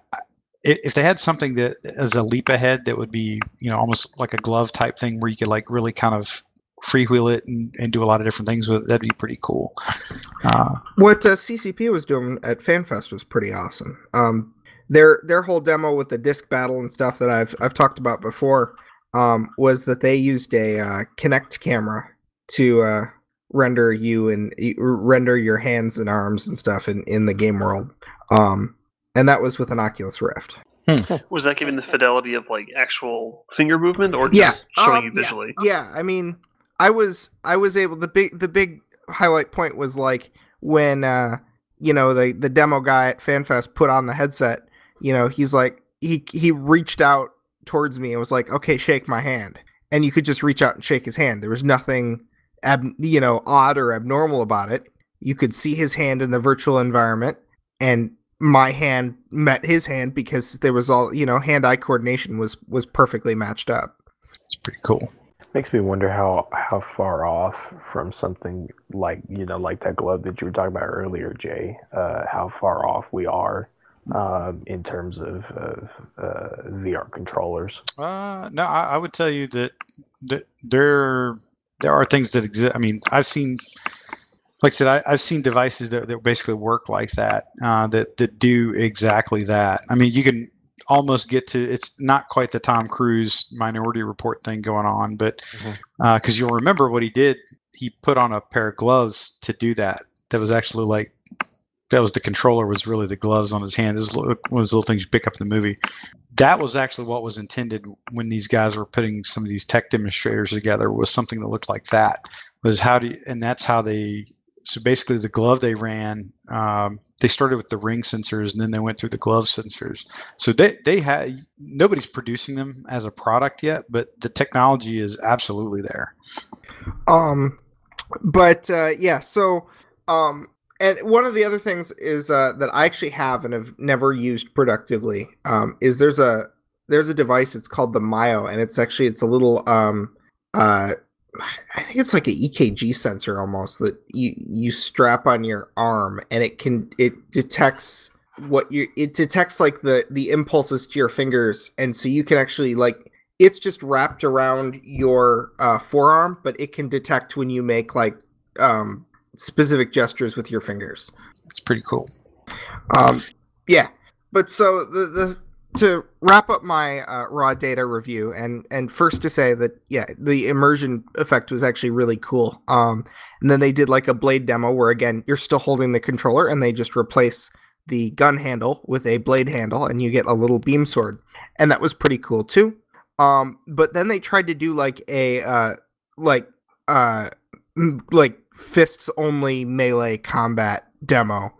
if they had something that as a leap ahead that would be you know almost like a glove type thing where you could like really kind of freewheel it and, and do a lot of different things with it. That'd be pretty cool. Uh, what uh, CCP was doing at FanFest was pretty awesome. Um, their their whole demo with the disc battle and stuff that I've I've talked about before um, was that they used a uh, Kinect camera to uh, render you and render your hands and arms and stuff in, in the game world. Um, and that was with an Oculus Rift. Hmm. Was that giving the fidelity of like actual finger movement or just yeah, showing um, you visually? Yeah. yeah, I mean, I was I was able the big the big highlight point was like when uh you know the the demo guy at FanFest put on the headset, you know, he's like he he reached out towards me and was like, "Okay, shake my hand." And you could just reach out and shake his hand. There was nothing ab, you know, odd or abnormal about it. You could see his hand in the virtual environment and my hand met his hand because there was all, you know, hand-eye coordination was was perfectly matched up. It's pretty cool. Makes me wonder how how far off from something like you know like that glove that you were talking about earlier, Jay. Uh, how far off we are um, in terms of, of uh, VR controllers. Uh, no, I, I, would tell you that, that there there are things that exist. I mean, I've seen, like I said, I, have seen devices that, that basically work like that, uh, that that do exactly that. I mean, you can almost get to it's not quite the Tom Cruise Minority Report thing going on, but because mm-hmm. uh, you'll remember what he did, he put on a pair of gloves to do that. That was actually like that was the controller was really the gloves on his hand. This one of those little things you pick up in the movie. That was actually what was intended when these guys were putting some of these tech demonstrators together was something that looked like that. Was how do you, and that's how they so basically the glove they ran um, they started with the ring sensors and then they went through the glove sensors. So they they had nobody's producing them as a product yet, but the technology is absolutely there. Um, but uh, yeah, so um, and one of the other things is uh, that I actually have and have never used productively um, is there's a there's a device. It's called the Myo, and it's actually it's a little um uh I think it's like an EKG sensor almost that you you strap on your arm and it can it detects what you it detects like the the impulses to your fingers and so you can actually like it's just wrapped around your uh, forearm but it can detect when you make like um specific gestures with your fingers. It's pretty cool. Um yeah. But so the the to wrap up my uh, raw data review and and first to say that yeah the immersion effect was actually really cool um and then they did like a blade demo where again you're still holding the controller and they just replace the gun handle with a blade handle and you get a little beam sword and that was pretty cool too um but then they tried to do like a uh like uh like fists only melee combat demo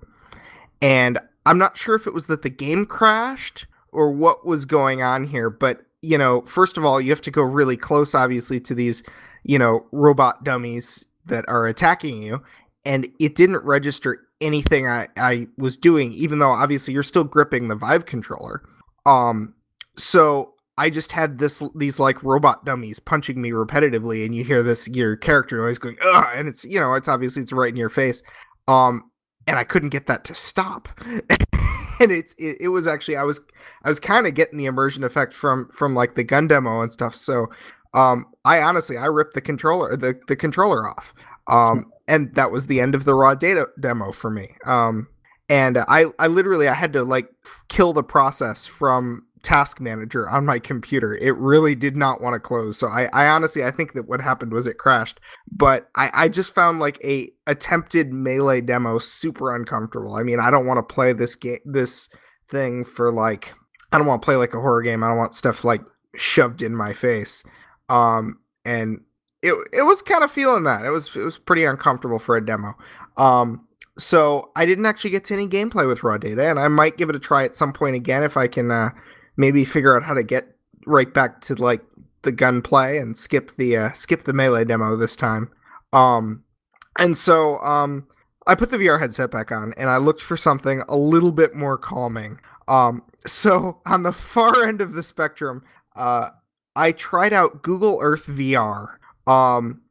and i'm not sure if it was that the game crashed or what was going on here. But, you know, first of all, you have to go really close, obviously, to these, you know, robot dummies that are attacking you. And it didn't register anything I, I was doing, even though obviously you're still gripping the Vive controller. Um, so I just had this these like robot dummies punching me repetitively, and you hear this your character noise going, Ugh! and it's you know it's obviously it's right in your face. Um, and I couldn't get that to stop. and it's it, it, was actually I was I was kind of getting the immersion effect from from like the gun demo and stuff. So um I honestly I ripped the controller the the controller off. Um and that was the end of the raw data demo for me. Um and I I literally I had to like kill the process from task manager on my computer. It really did not want to close. So I, I honestly I think that what happened was it crashed. But I, I just found like a attempted melee demo super uncomfortable. I mean, I don't want to play this game this thing for like I don't want to play like a horror game. I don't want stuff like shoved in my face. Um and it it was kind of feeling that. It was it was pretty uncomfortable for a demo. Um so I didn't actually get to any gameplay with raw data, and I might give it a try at some point again if I can uh, maybe figure out how to get right back to like the gunplay and skip the uh, skip the melee demo this time. Um, and so um, I put the VR headset back on and I looked for something a little bit more calming. Um, so on the far end of the spectrum, uh, I tried out Google Earth VR. Um,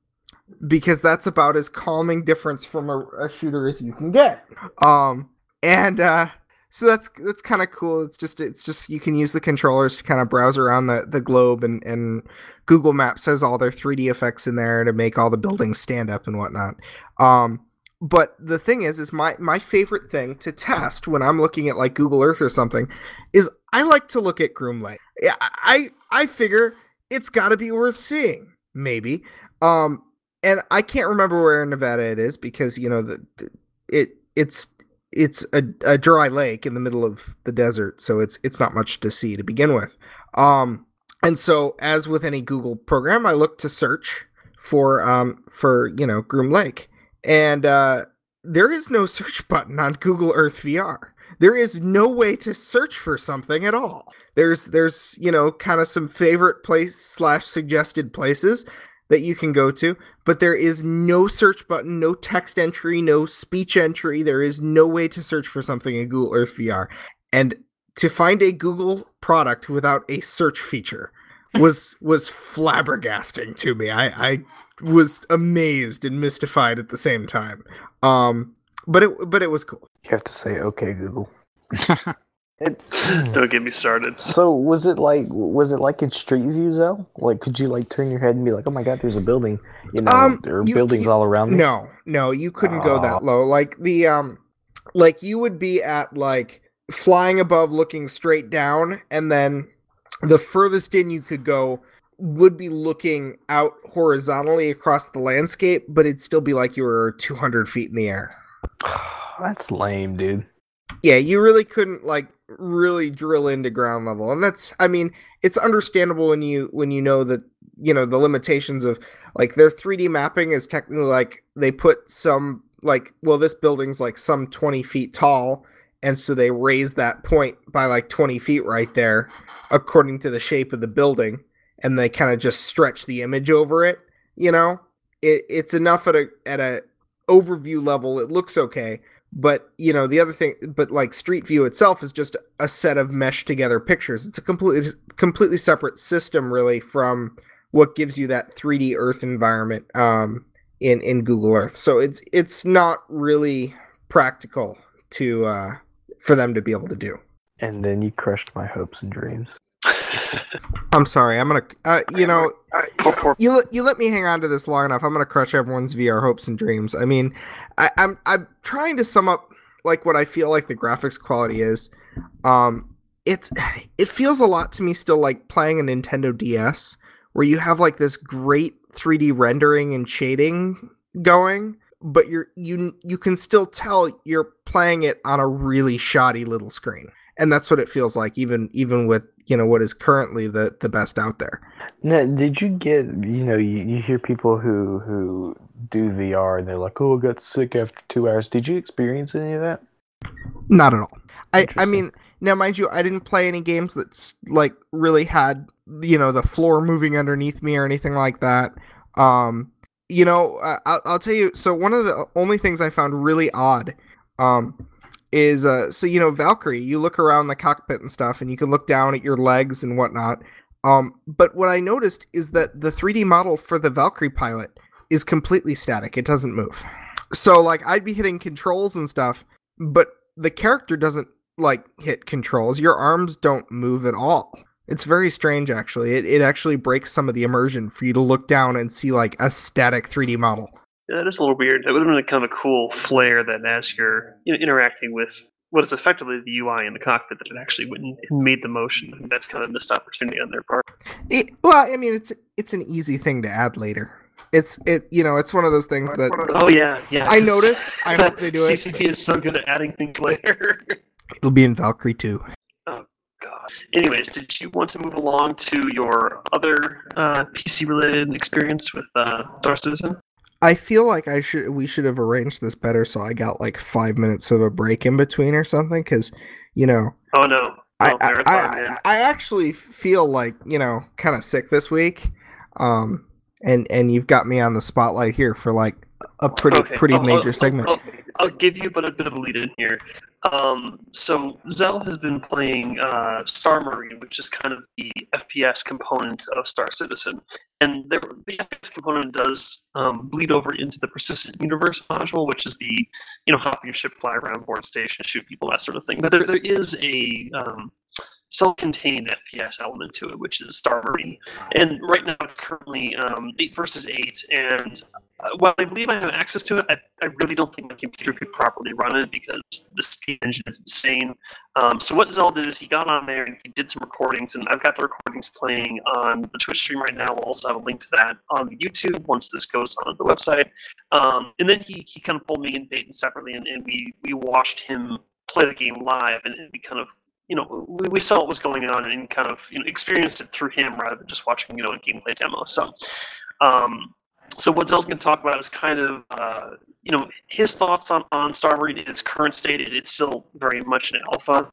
because that's about as calming difference from a, a shooter as you can get. Um, and uh, so that's that's kind of cool. It's just it's just you can use the controllers to kind of browse around the the globe, and and Google Maps has all their 3D effects in there to make all the buildings stand up and whatnot. Um, but the thing is, is my my favorite thing to test when I'm looking at like Google Earth or something is I like to look at Groom Lake. I I figure it's got to be worth seeing, maybe. Um, and I can't remember where in Nevada it is because you know the, the it it's it's a, a dry lake in the middle of the desert, so it's it's not much to see to begin with. Um, and so as with any Google program, I look to search for um for you know Groom Lake, and uh, there is no search button on Google Earth VR. There is no way to search for something at all. There's there's you know kind of some favorite place slash suggested places that you can go to, but there is no search button, no text entry, no speech entry. There is no way to search for something in Google Earth VR. And to find a Google product without a search feature was was flabbergasting to me. I, I was amazed and mystified at the same time. Um, but it but it was cool. You have to say, "Okay, Google." It, Don't get me started. So was it like was it like in Street View though? Like could you like turn your head and be like, oh my god, there's a building, you know, um, there are you, buildings you, all around me. No, no, you couldn't go that low. Like the um, like you would be at like flying above, looking straight down, and then the furthest in you could go would be looking out horizontally across the landscape, but it'd still be like you were 200 feet in the air. That's lame, dude. Yeah, you really couldn't like really drill into ground level and that's i mean it's understandable when you when you know that you know the limitations of like their 3d mapping is technically like they put some like well this building's like some 20 feet tall and so they raise that point by like 20 feet right there according to the shape of the building and they kind of just stretch the image over it you know? It, it's enough at a at a overview level it looks okay but you know the other thing but like street view itself is just a set of meshed together pictures. It's a completely completely separate system really from what gives you that 3d earth environment um in in google earth. So it's it's not really practical to uh for them to be able to do. And then you crushed my hopes and dreams I'm sorry. I'm gonna, uh, you know, you you let me hang on to this long enough. I'm gonna crush everyone's VR hopes and dreams. I mean, I, I'm I'm trying to sum up like what I feel like the graphics quality is. Um, it's it feels a lot to me still like playing a Nintendo DS, where you have like this great 3D rendering and shading going, but you're you you can still tell you're playing it on a really shoddy little screen and that's what it feels like even even with you know what is currently the the best out there. Now, did you get you know you, you hear people who who do VR and they're like, oh, I got sick after two hours. Did you experience any of that? Not at all. I I mean now mind you, I didn't play any games that's like really had you know the floor moving underneath me or anything like that. Um, you know, I'll, I'll tell you. So one of the only things I found really odd, um, is uh so you know Valkyrie, you look around the cockpit and stuff and you can look down at your legs and whatnot. Um, but what I noticed is that the 3D model for the Valkyrie pilot is completely static. It doesn't move. So like I'd be hitting controls and stuff, but the character doesn't like hit controls. Your arms don't move at all. It's very strange actually. It it actually breaks some of the immersion for you to look down and see like a static 3D model. Yeah, that is a little weird. That would have been kind of a cool flair that as you're you know, interacting with what is effectively the UI in the cockpit, that it actually went and made the motion. And that's kind of a missed opportunity on their part. It, well, I mean, it's it's an easy thing to add later. It's it you know it's one of those things that oh yeah yeah I noticed. I hope they do it. CCP is so good at adding things later. It'll be in Valkyrie too. Oh god. Anyways, did you want to move along to your other uh, PC related experience with uh, Star Citizen? I feel like I should we should have arranged this better so I got like five minutes of a break in between or something because you know. Oh no. I, I, I, I, actually feel like you know kind of sick this week, um, and and you've got me on the spotlight here for like a pretty okay. pretty major segment. I'll, I'll, give you but a bit of a lead in here. Um, so Zell has been playing uh, Star Marine, which is kind of the FPS component of Star Citizen, and there, the FPS component does um, bleed over into the Persistent Universe module, which is the you know hop your ship, fly around board station, shoot people, that sort of thing. But there, there is a um, self-contained FPS element to it, which is Star Marine. And right now it's currently um, eight versus eight, and uh, while I believe I have access to it, I, I really don't think my computer could properly run it because the speed engine is insane. Um, so what Zell did is he got on there and he did some recordings, and I've got the recordings playing on the Twitch stream right now. We'll also have a link to that on YouTube once this goes on the website. Um, and then he, he kind of pulled me and Baton separately, and, and we, we watched him play the game live, and we kind of you know, we, we saw what was going on and kind of you know experienced it through him rather than just watching you know a gameplay demo. So, um, so what Zell's going to talk about is kind of uh, you know his thoughts on on Star Marine in its current state. It, it's still very much an alpha,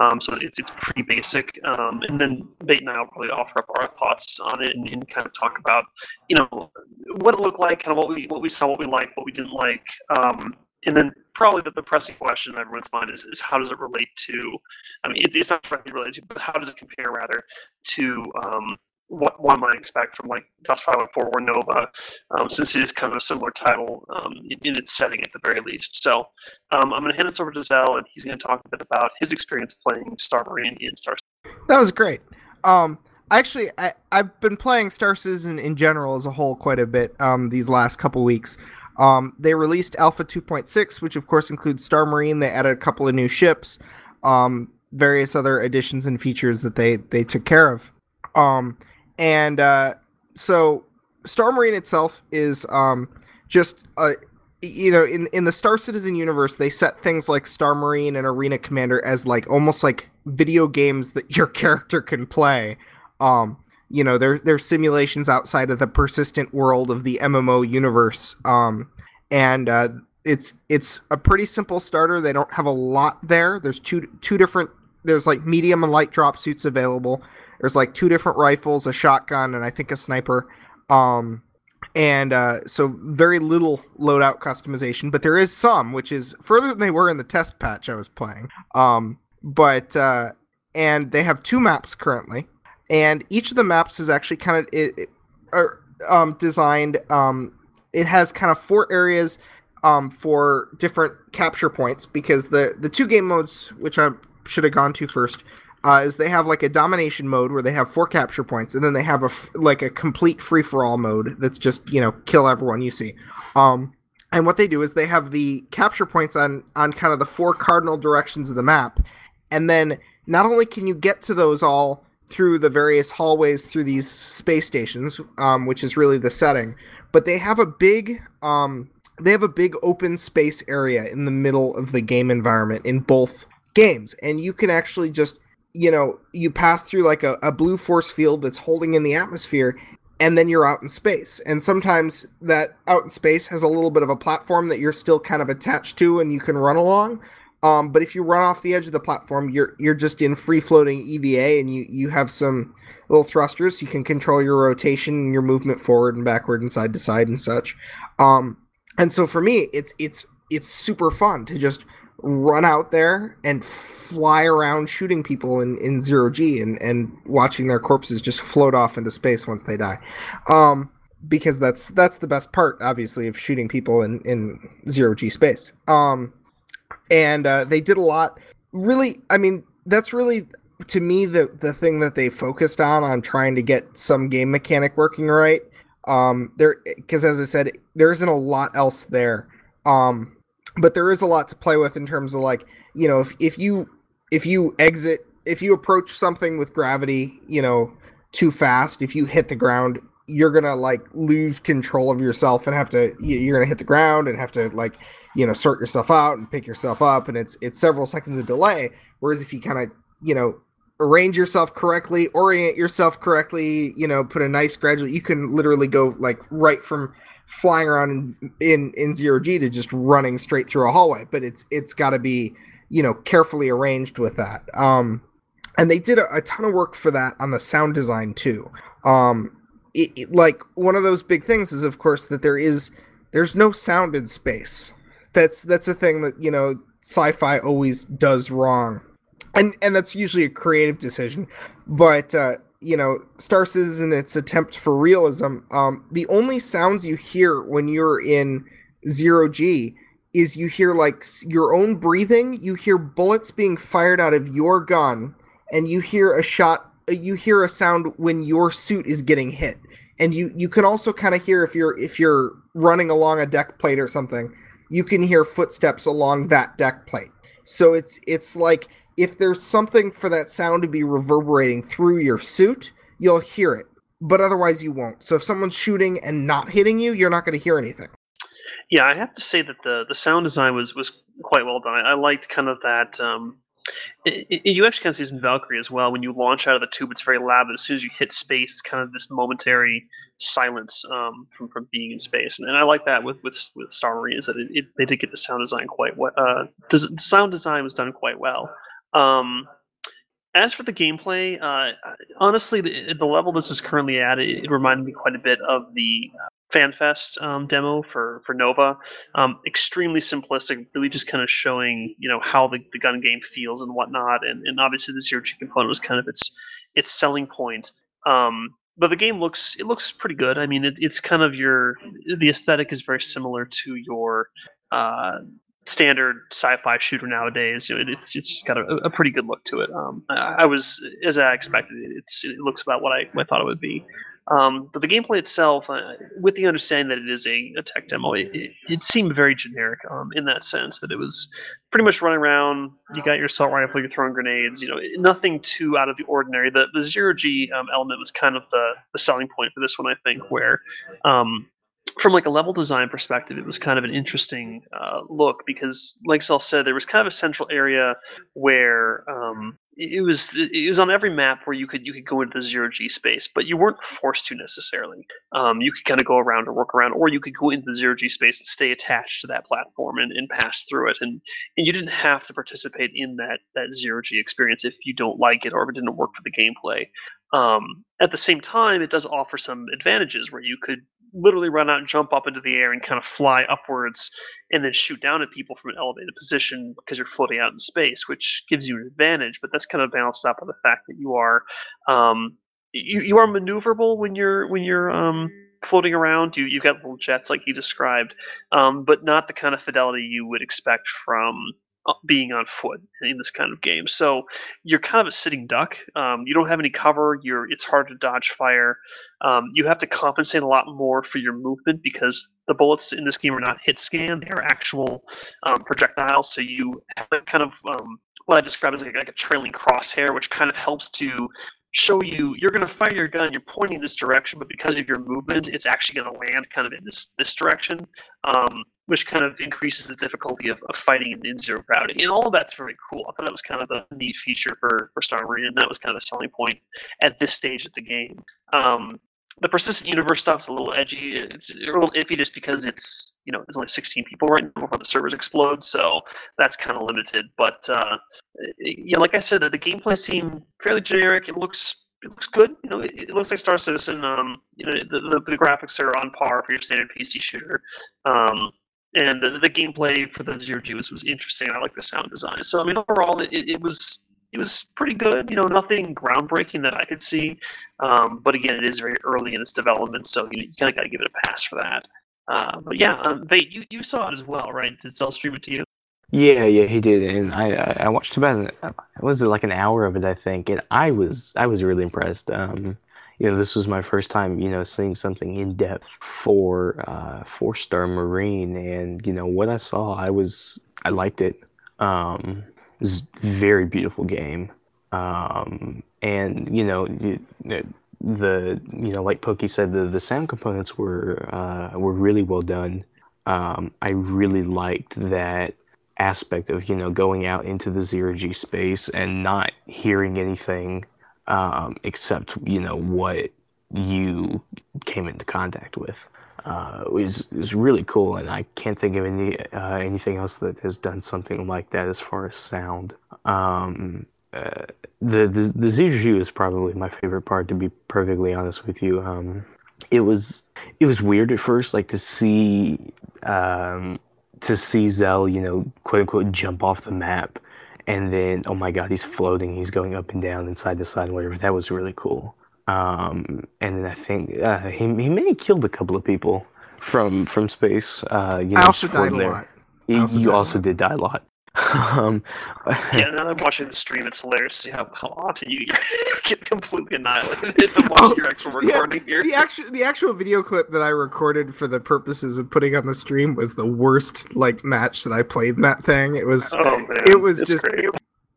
um, so it's it's pretty basic. Um, and then Bait and I will probably offer up our thoughts on it and, and, kind of talk about you know what it looked like, kind of what we what we saw, what we liked, what we didn't like. Um, and then probably the, the pressing question in everyone's mind is, is how does it relate to i mean it, it's not directly related to but how does it compare rather to um, what one might expect from like Dust 514 or Nova, um, since it is kind of a similar title um, in, its setting at the very least. So um, I'm going to hand this over to Zell, and he's going to talk a bit about his experience playing Star Marine in Star. That was great. Um, actually, I, I've been playing Star Citizen in general as a whole quite a bit um, these last couple weeks. Um, they released Alpha 2.6, which of course includes Star Marine. They added a couple of new ships, various other additions and features that they they took care of. Um, and uh, so Star Marine itself is um, just a you know in in the Star Citizen universe they set things like Star Marine and Arena Commander as like almost like video games that your character can play. Um, you know they're they're simulations outside of the persistent world of the MMO universe. Um, and uh, it's it's a pretty simple starter. They don't have a lot there. There's two two different. There's like medium and light drop suits available. There's like two different rifles, a shotgun, and I think a sniper. Um, and uh, so very little loadout customization, but there is some, which is further than they were in the test patch I was playing. Um, but uh, and they have two maps currently and each of the maps is actually kind of it, it, are, um, designed. Um, it has kind of four areas um, for different capture points because the the two game modes, which I should have gone to first, uh, is they have like a domination mode where they have four capture points, and then they have a f- like a complete free for all mode that's just you know kill everyone you see. Um, and what they do is they have the capture points on on kind of the four cardinal directions of the map, and then not only can you get to those all through the various hallways through these space stations, um, which is really the setting. But they have a big um, they have a big open space area in the middle of the game environment in both games, and you can actually just you know you pass through like a, a blue force field that's holding in the atmosphere and then you're out in space. And sometimes that out in space has a little bit of a platform that you're still kind of attached to and you can run along. Um, but if you run off the edge of the platform, you're you're just in free floating EVA, and you you have some little thrusters. You can control your rotation and your movement forward and backward and side to side and such. Um, and so for me, it's it's it's super fun to just run out there and fly around shooting people in, in zero G and, and watching their corpses just float off into space once they die. Um, because that's that's the best part, obviously, of shooting people in, in zero G space. Um, and uh, they did a lot. Really, I mean, that's really to me the the thing that they focused on on trying to get some game mechanic working right. Um, there because as I said, there isn't a lot else there. Um, but there is a lot to play with in terms of like you know if if you if you exit if you approach something with gravity, you know, too fast, if you hit the ground, you're gonna like lose control of yourself and have to you're gonna hit the ground and have to like you know sort yourself out and pick yourself up and it's it's several seconds of delay. Whereas if you kind of you know arrange yourself correctly orient yourself correctly you know put a nice gradual you can literally go like right from flying around in in, in zero g to just running straight through a hallway but it's it's got to be you know carefully arranged with that um and they did a, a ton of work for that on the sound design too um it, it, like one of those big things is of course that there is There's no sound in space. That's that's a thing that you know sci-fi always does wrong, and and that's usually a creative decision. But uh, you know, Star Citizen, its attempt for realism, um, the only sounds you hear when you're in zero G is you hear like your own breathing, you hear bullets being fired out of your gun, and you hear a shot, uh, you hear a sound when your suit is getting hit, and you you can also kind of hear if you're if you're running along a deck plate or something, you can hear footsteps along that deck plate. So it's it's like if there's something for that sound to be reverberating through your suit, you'll hear it, but otherwise you won't. So if someone's shooting and not hitting you, you're not going to hear anything. Yeah, I have to say that the the sound design was was quite well done. I, I liked kind of that. Um, it, it, you actually kind of see this in Valkyrie as well. When you launch out of the tube, it's very loud, but as soon as you hit space, it's kind of this momentary silence um, from from being in space. And, and, I like that with with, with Star Marine is that it, they did get the sound design quite well. Uh, the sound design was done quite well. Um, as for the gameplay, uh, honestly, the, the, level this is currently at, it, it, reminded me quite a bit of the FanFest um, demo for for Nova. Um, extremely simplistic, really just kind of showing you know how the, the gun game feels and whatnot, and, and obviously the zero G component was kind of its its selling point. Um, but the game looks it looks pretty good. I mean, it, it's kind of your the aesthetic is very similar to your uh, standard sci-fi shooter nowadays. You know, it, it's it's just got a, a, pretty good look to it. Um, I, I, was as I expected. It's it looks about what I, I thought it would be. Um, but the gameplay itself, uh, with the understanding that it is a, a tech demo, it, it, it, seemed very generic um, in that sense that it was pretty much running around. You got your assault rifle, you're throwing grenades. You know, nothing too out of the ordinary. The the zero G um, element was kind of the the selling point for this one, I think, where um, from like a level design perspective, it was kind of an interesting uh, look because, like Zell said, there was kind of a central area where um, it was it was on every map where you could you could go into the zero G space, but you weren't forced to necessarily. Um, you could kind of go around or work around, or you could go into the zero G space and stay attached to that platform and, and pass through it, and and you didn't have to participate in that that zero G experience if you don't like it or if it didn't work for the gameplay. Um, at the same time, it does offer some advantages where you could literally run out and jump up into the air and kind of fly upwards and then shoot down at people from an elevated position because you're floating out in space, which gives you an advantage. But that's kind of balanced out by the fact that you are um, you, you are maneuverable when you're when you're um, floating around. You you've got little jets like you described, um, but not the kind of fidelity you would expect from being on foot in this kind of game. So you're kind of a sitting duck. Um, you don't have any cover. You're it's hard to dodge fire. Um, you have to compensate a lot more for your movement because the bullets in this game are not hit scan; they are actual um, projectiles. So you have kind of um, what I describe as like, like a trailing crosshair, which kind of helps to show you you're going to fire your gun you're pointing this direction but because of your movement it's actually going to land kind of in this this direction um, which kind of increases the difficulty of, of fighting in, zero gravity and all of that's very cool i thought that was kind of the neat feature for for star marine and that was kind of a selling point at this stage of the game um, the persistent universe stuff's a little edgy, a little iffy just because it's you know there's only 16 people right now before the servers explode, so that's kind of limited. But uh, yeah, like I said, the, the gameplay seemed fairly generic. It looks it looks good. You know, it, it looks like Star Citizen. Um, you know, the, the, the graphics are on par for your standard PC shooter. Um, and the, the gameplay for the zero G was, was interesting. I like the sound design. So I mean, overall, it, it was it was pretty good. You know, nothing groundbreaking that I could see. Um, but again, it is very early in its development, so you, you kind of got to give it a pass for that. Uh, but yeah, um, Bait, you, you saw it as well, right? Did Zell stream it to you? Yeah, yeah, he did, and I I watched about was it like an hour of it, I think, and I was I was really impressed. Um, you know, this was my first time, you know, seeing something in depth for uh, for star Marine, and you know what I saw, I was I liked it. Um, this very beautiful game. Um, and you know, you, the you know, like Pokey said, the the sound components were uh, were really well done. Um, I really liked that aspect of you know going out into the zero G space and not hearing anything um, except you know what you came into contact with uh, is is really cool, and I can't think of any uh, anything else that has done something like that as far as sound. Um, uh, the the the ZG is probably my favorite part, to be perfectly honest with you. Um, it was it was weird at first, like to see um, to see Zell, you know, quote unquote, jump off the map, and then oh my god, he's floating, he's going up and down and side to side, and whatever. That was really cool. Um, and then I think uh, he he may have killed a couple of people from from space. Uh, you know, I also died there. a lot. Also you also did die a lot. um, yeah, now that I'm watching the stream, it's hilarious to see how, how often you get completely annihilated. I'm watching oh, your actual recording yeah, here. The actual the actual video clip that I recorded for the purposes of putting on the stream was the worst like match that I played in that thing. It was oh, it was it's just great.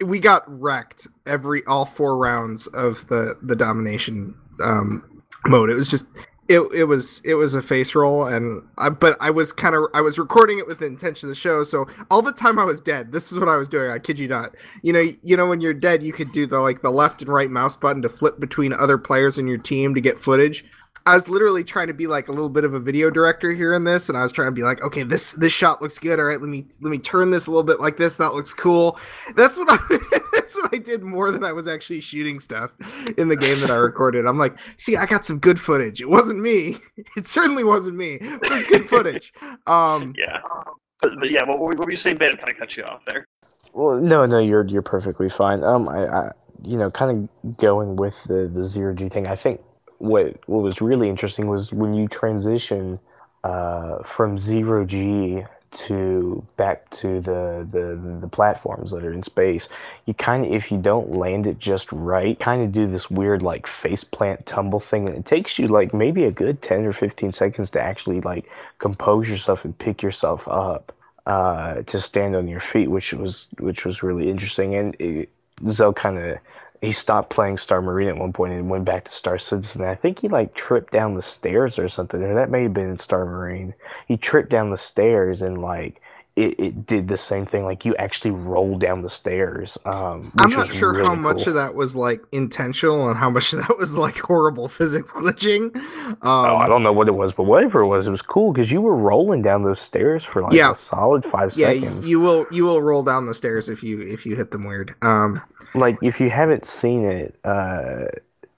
we got wrecked every all four rounds of the the domination um, mode. It was just it it was it was a face roll and I, but I was kind of I was recording it with the intention of the show so all the time I was dead. This is what I was doing I kid you not. You know you know when you're dead you could do the like the left and right mouse button to flip between other players in your team to get footage I was literally trying to be like a little bit of a video director here in this, and I was trying to be like, okay, this this shot looks good. All right, let me let me turn this a little bit like this. That looks cool. That's what I that's what I did more than I was actually shooting stuff in the game that I recorded. I'm like, see, I got some good footage. It wasn't me. It certainly wasn't me. It was good footage. Um, yeah. But, but yeah, what, what were you saying, Ben? Kind of cut you off there. Well, no, no, you're you're perfectly fine. Um, I, I you know, kind of going with the the zero G thing. I think what what was really interesting was when you transition uh, from zero G to back to the, the the platforms that are in space you kind of if you don't land it just right kind of do this weird like face plant tumble thing and it takes you like maybe a good 10 or 15 seconds to actually like compose yourself and pick yourself up uh, to stand on your feet which was which was really interesting and Zell kind of he stopped playing Star Marine at one point and went back to Star Citizen. I think he like tripped down the stairs or something, or that may have been in Star Marine. He tripped down the stairs and like it, it did the same thing. Like you actually rolled down the stairs. Um, I'm not sure really how much of that was like intentional and how much of that was like horrible physics glitching. Um, oh, I don't know what it was, but whatever it was, it was cool because you were rolling down those stairs for like yeah. a solid five yeah, seconds. you will you will roll down the stairs if you if you hit them weird. Um, like if you haven't seen it. Uh,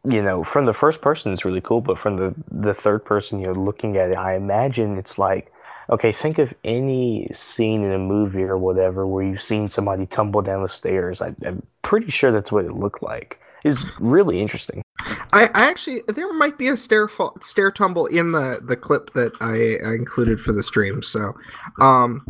you know, from the first person, it's really cool, but from the the third person, you know, looking at it, I imagine it's like Okay, think of any scene in a movie or whatever where you've seen somebody tumble down the stairs. I, am pretty sure that's what it looked like. It's really interesting. I, I actually there might be a stair fall, stair tumble in the the clip that I, I included for the stream. So, um,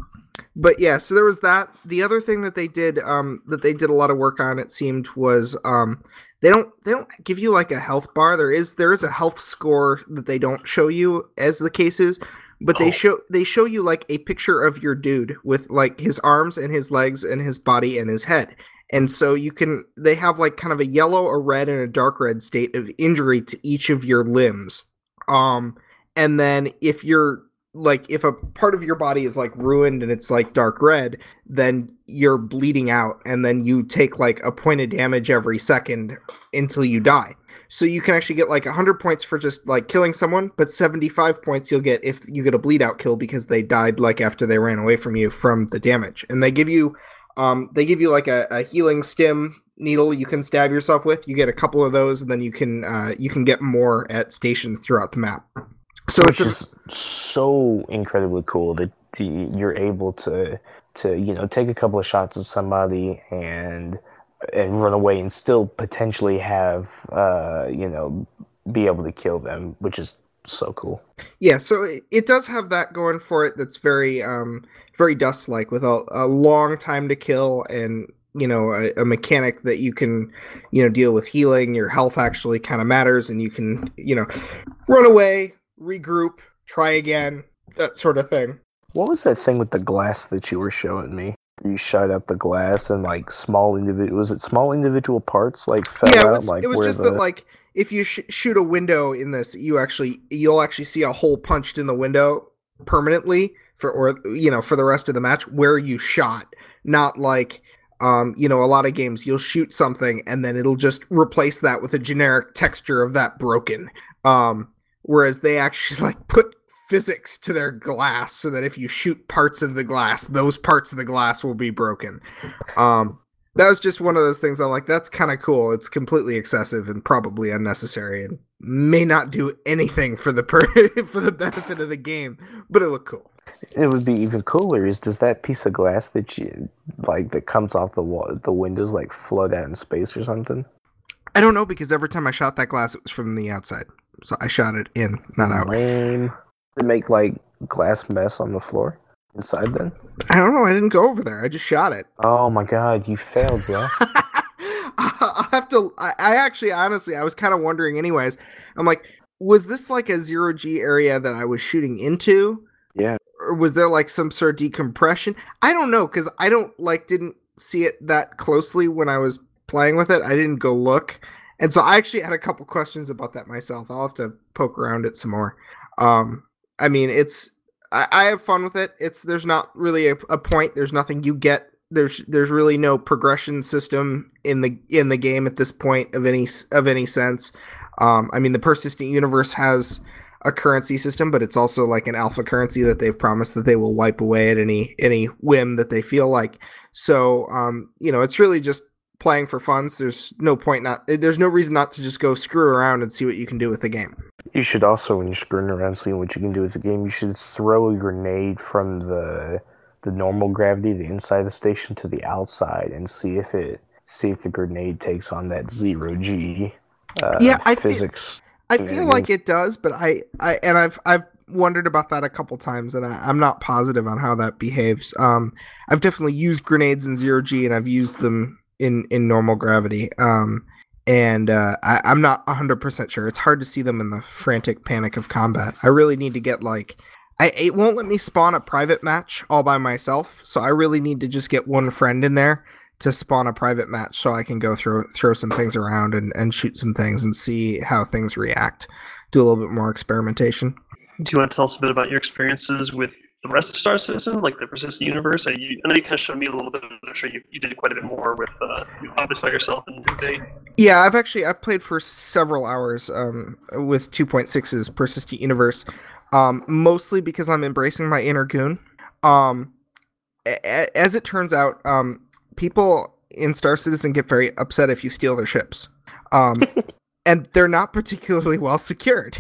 but yeah, so there was that. The other thing that they did, um, that they did a lot of work on, it seemed, was um, they don't they don't give you like a health bar. There is there is a health score that they don't show you as the case is, but they oh. show they show you like a picture of your dude with like his arms and his legs and his body and his head. And so you can they have like kind of a yellow a red and a dark red state of injury to each of your limbs. Um and then if you're like if a part of your body is like ruined and it's like dark red then you're bleeding out and then you take like a point of damage every second until you die so you can actually get like 100 points for just like killing someone, but 75 points you'll get if you get a bleed out kill because they died like after they ran away from you from the damage. And they give you um they give you like a, a healing stim needle you can stab yourself with. You get a couple of those and then you can uh you can get more at stations throughout the map. So Which it's a, so incredibly cool that you're able to to you know take a couple of shots at somebody and and run away and still potentially have uh, you know be able to kill them, which is so cool. Yeah, so it, it does have that going for it. That's very um very dust like with a, a long time to kill and you know a, a, mechanic that you can you know deal with healing your health actually kind of matters and you can you know run away regroup try again that sort of thing what was that thing with the glass that you were showing me you shot out the glass and like small individual was it small individual parts like yeah, it was, out like it was just the... that like if you sh- shoot a window in this you actually you'll actually see a hole punched in the window permanently for or you know for the rest of the match where you shot. Not like um you know a lot of games you'll shoot something and then it'll just replace that with a generic texture of that broken. Um whereas they actually like put physics to their glass so that if you shoot parts of the glass, those parts of the glass will be broken. Um, that was just one of those things I'm like, that's kind of cool. It's completely excessive and probably unnecessary and may not do anything for the per- for the benefit of the game, but it looked cool. It would be even cooler is does that piece of glass that you like that comes off the wall the windows like float out in space or something? I don't know because every time I shot that glass it was from the outside. So I shot it in, not out. Lame. To make like glass mess on the floor inside then? I don't know. I didn't go over there. I just shot it. Oh my god, you failed, bro. I have to. I, I actually, honestly, I was kind of wondering. Anyways, I'm like, was this like a zero G area that I was shooting into? Yeah. Or was there like some sort of decompression? I don't know because I don't like didn't see it that closely when I was playing with it. I didn't go look, and so I actually had a couple questions about that myself. I'll have to poke around it some more. Um, I mean, it's I, I have fun with it. It's there's not really a, a point. There's nothing you get. There's there's really no progression system in the in the game at this point of any of any sense. Um, I mean, the persistent universe has a currency system, but it's also like an alpha currency that they've promised that they will wipe away at any any whim that they feel like. So, um, you know, it's really just playing for fun. So there's no point not there's no reason not to just go screw around and see what you can do with the game. You should also, when you're screwing around, seeing what you can do with the game, you should throw a grenade from the the normal gravity, the inside of the station, to the outside, and see if it see if the grenade takes on that zero g. Uh, yeah, I physics. Feel, I feel like it does, but I, I and I've I've wondered about that a couple times, and I, am not positive on how that behaves. Um, I've definitely used grenades in zero g, and I've used them in in normal gravity. Um, and uh, I, I'm not 100% sure. It's hard to see them in the frantic panic of combat. I really need to get like. I, it won't let me spawn a private match all by myself, so I really need to just get one friend in there to spawn a private match so I can go throw throw some things around and, and shoot some things and see how things react. Do a little bit more experimentation. Do you want to tell us a bit about your experiences with the rest of Star Citizen, like the persistent universe? I, you, I know you kind of showed me a little bit. I'm sure you, you did quite a bit more with uh, obviously yourself and Day. Yeah, I've actually I've played for several hours um, with 2.6's persistent universe, um, mostly because I'm embracing my inner goon. Um, a- as it turns out, um, people in Star Citizen get very upset if you steal their ships, um, and they're not particularly well secured.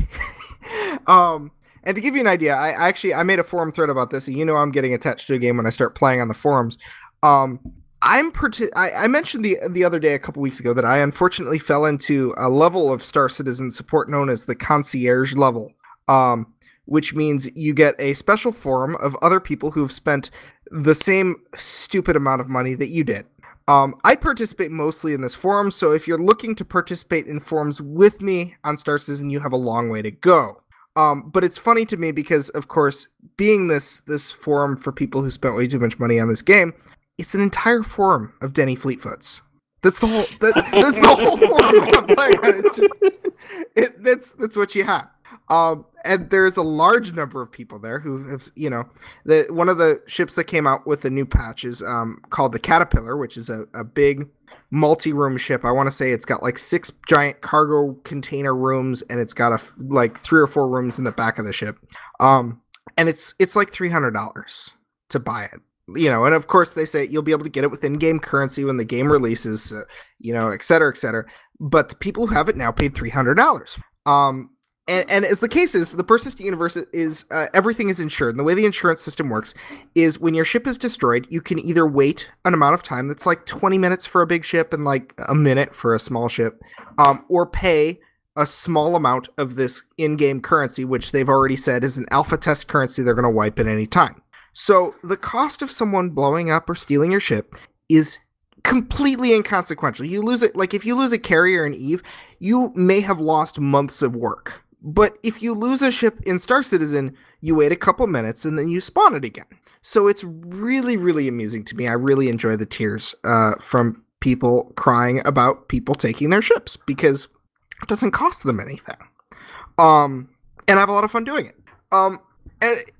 um, and to give you an idea, I, actually I made a forum thread about this. You know, I'm getting attached to a game when I start playing on the forums. Um, I'm I, I mentioned the the other day, a couple weeks ago, that I unfortunately fell into a level of Star Citizen support known as the concierge level, um, which means you get a special forum of other people who have spent the same stupid amount of money that you did. Um, I participate mostly in this forum, so if you're looking to participate in forums with me on Star Citizen, you have a long way to go. Um, but it's funny to me because, of course, being this this forum for people who spent way too much money on this game, it's an entire forum of Denny Fleetfoots. That's the whole. That, that's the whole forum I'm playing on. It's just, it, that's that's what you have. Um, and there's a large number of people there who have, you know, the one of the ships that came out with the new patch is um, called the Caterpillar, which is a, a big multi-room ship. I want to say it's got like six giant cargo container rooms, and it's got a like three or four rooms in the back of the ship. Um, and it's it's like three hundred dollars to buy it. You know, and of course they say you'll be able to get it with in-game currency when the game releases. Uh, you know, et cetera, et cetera. But the people who have it now paid three hundred dollars. Um, and, and, as the case is, the persistent universe is uh, everything is insured. And the way the insurance system works is when your ship is destroyed, you can either wait an amount of time that's like 20 minutes for a big ship and like a minute for a small ship, um, or pay a small amount of this in-game currency, which they've already said is an alpha test currency they're going to wipe at any time. So the cost of someone blowing up or stealing your ship is completely inconsequential. You lose it, like if you lose a carrier in Eve, you may have lost months of work but if you lose a ship in Star Citizen, you wait a couple minutes and then you spawn it again. So it's really, really amusing to me. I really enjoy the tears uh, from people crying about people taking their ships because it doesn't cost them anything. Um, and I have a lot of fun doing it. Um,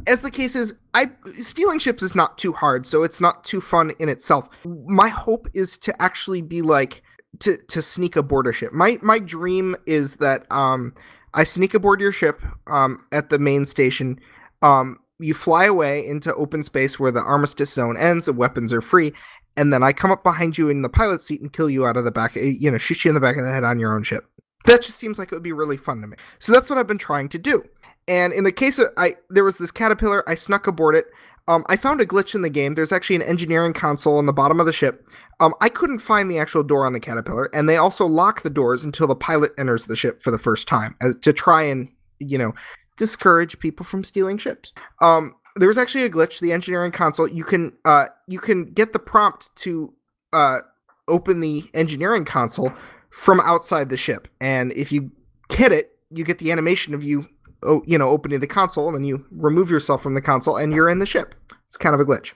as the case is, I stealing ships is not too hard, so it's not too fun in itself. My hope is to actually be like to to sneak aboard a ship. My my dream is that um I sneak aboard your ship um, at the main station. Um, you fly away into open space where the armistice zone ends and weapons are free. and then I come up behind you in the pilot seat and kill you out of the back, eh, you know, shoot you in the back of the head on your own ship. That just seems like it would be really fun to me. So that's what I've been trying to do. And in the case of I, there was this caterpillar. I snuck aboard it. Um, I found a glitch in the game. There's actually an engineering console on the bottom of the ship. Um, I couldn't find the actual door on the caterpillar, and they also lock the doors until the pilot enters the ship for the first time, as, to try and you know discourage people from stealing ships. Um, there was actually a glitch. The engineering console. You can uh, you can get the prompt to uh, open the engineering console from outside the ship, and if you hit it, you get the animation of you oh, you know opening the console, and then you remove yourself from the console, and you're in the ship. It's kind of a glitch.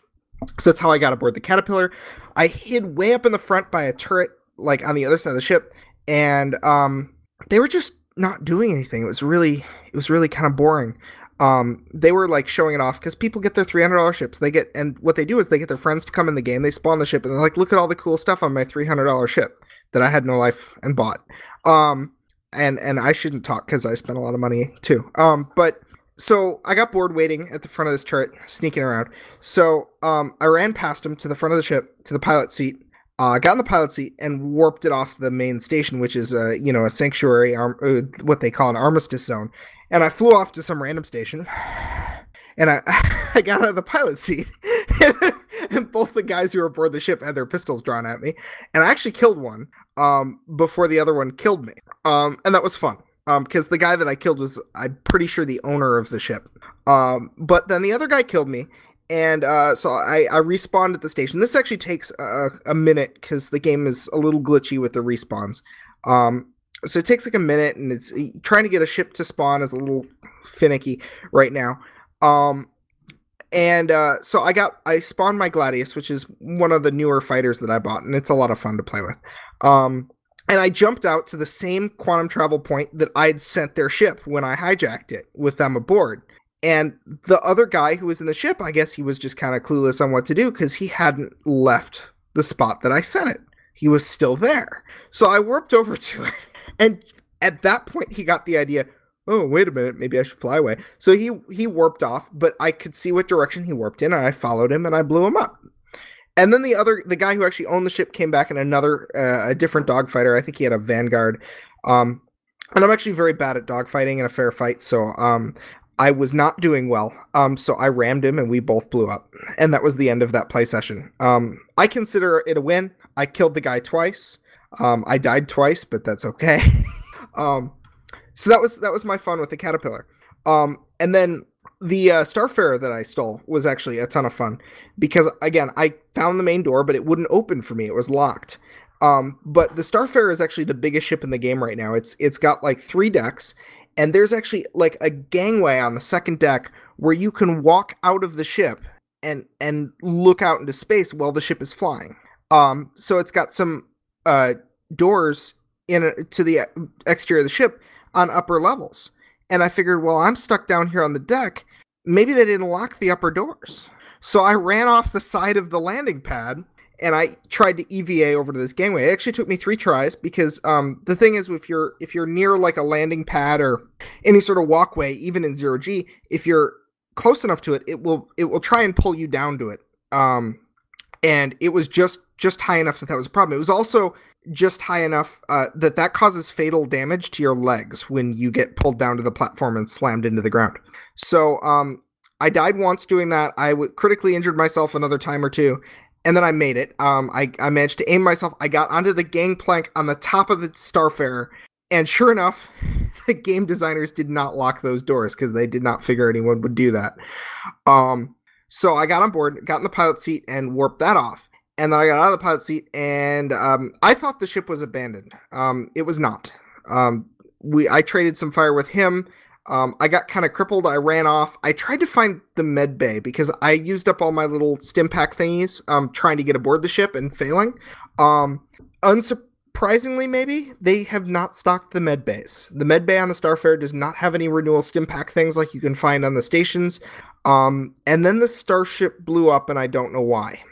So that's how I got aboard the Caterpillar. I hid way up in the front by a turret, like on the other side of the ship, and um, they were just not doing anything. It was really, it was really kind of boring um, they were like showing it off because people get their three hundred dollars ships. They get and what they do is they get their friends to come in the game. They spawn the ship and they're like, "Look at all the cool stuff on my three hundred dollar ship that I had no life and bought." Um, and and I shouldn't talk because I spent a lot of money too. Um, but so I got bored waiting at the front of this turret, sneaking around. So um, I ran past him to the front of the ship to the pilot seat. Uh, got in the pilot seat and warped it off the main station, which is a you know a sanctuary, arm, uh, what they call an armistice zone and I flew off to some random station, and I I got out of the pilot seat, and both the guys who were aboard the ship had their pistols drawn at me, and I actually killed one um, before the other one killed me, um, and that was fun. Um, because the guy that I killed was, I'm pretty sure, the owner of the ship. Um, but then the other guy killed me, and uh, so I, I respawned at the station. This actually takes a, a minute because the game is a little glitchy with the respawns. Um, so it takes like a minute and it's trying to get a ship to spawn is a little finicky right now um and uh, so i got i spawned my gladius which is one of the newer fighters that i bought and it's a lot of fun to play with um and i jumped out to the same quantum travel point that i'd sent their ship when i hijacked it with them aboard and the other guy who was in the ship i guess he was just kind of clueless on what to do because he hadn't left the spot that i sent it he was still there so i warped over to it and at that point, he got the idea. Oh, wait a minute, maybe I should fly away. So he he warped off, but I could see what direction he warped in, and I followed him and I blew him up. And then the other, the guy who actually owned the ship, came back in another, uh, a different dogfighter. I think he had a Vanguard. Um, and I'm actually very bad at dogfighting in a fair fight, so um, I was not doing well. Um, so I rammed him, and we both blew up, and that was the end of that play session. Um, I consider it a win. I killed the guy twice. Um, I died twice, but that's okay. um, so that was that was my fun with the caterpillar. Um, and then the uh, Starfarer that I stole was actually a ton of fun because again I found the main door, but it wouldn't open for me. It was locked. Um, but the Starfarer is actually the biggest ship in the game right now. It's it's got like three decks, and there's actually like a gangway on the second deck where you can walk out of the ship and and look out into space while the ship is flying. Um, so it's got some uh, doors in a, to the exterior of the ship on upper levels. And I figured, well, I'm stuck down here on the deck. Maybe they didn't lock the upper doors. So I ran off the side of the landing pad and I tried to EVA over to this gangway. It actually took me three tries because um, the thing is, if you're if you're near like a landing pad or any sort of walkway, even in zero G, if you're close enough to it, it will it will try and pull you down to it. Um, and it was just just high enough that that was a problem. It was also just high enough uh, that that causes fatal damage to your legs when you get pulled down to the platform and slammed into the ground. So um, I died once doing that. I w- critically injured myself another time or two, and then I made it. Um, I, I managed to aim myself. I got onto the gangplank on the top of the Starfarer, and sure enough, the game designers did not lock those doors because they did not figure anyone would do that. Um, so I got on board, got in the pilot seat, and warped that off. And then I got out of the pilot seat, and um, I thought the ship was abandoned. Um, it was not. Um, we I traded some fire with him. Um, I got kind of crippled. I ran off. I tried to find the med bay because I used up all my little stim pack thingies um, trying to get aboard the ship and failing. Um, unsurprisingly, maybe they have not stocked the med bays. The med bay on the Starfarer does not have any renewal stim pack things like you can find on the stations. And then the starship blew up, and I don't know why.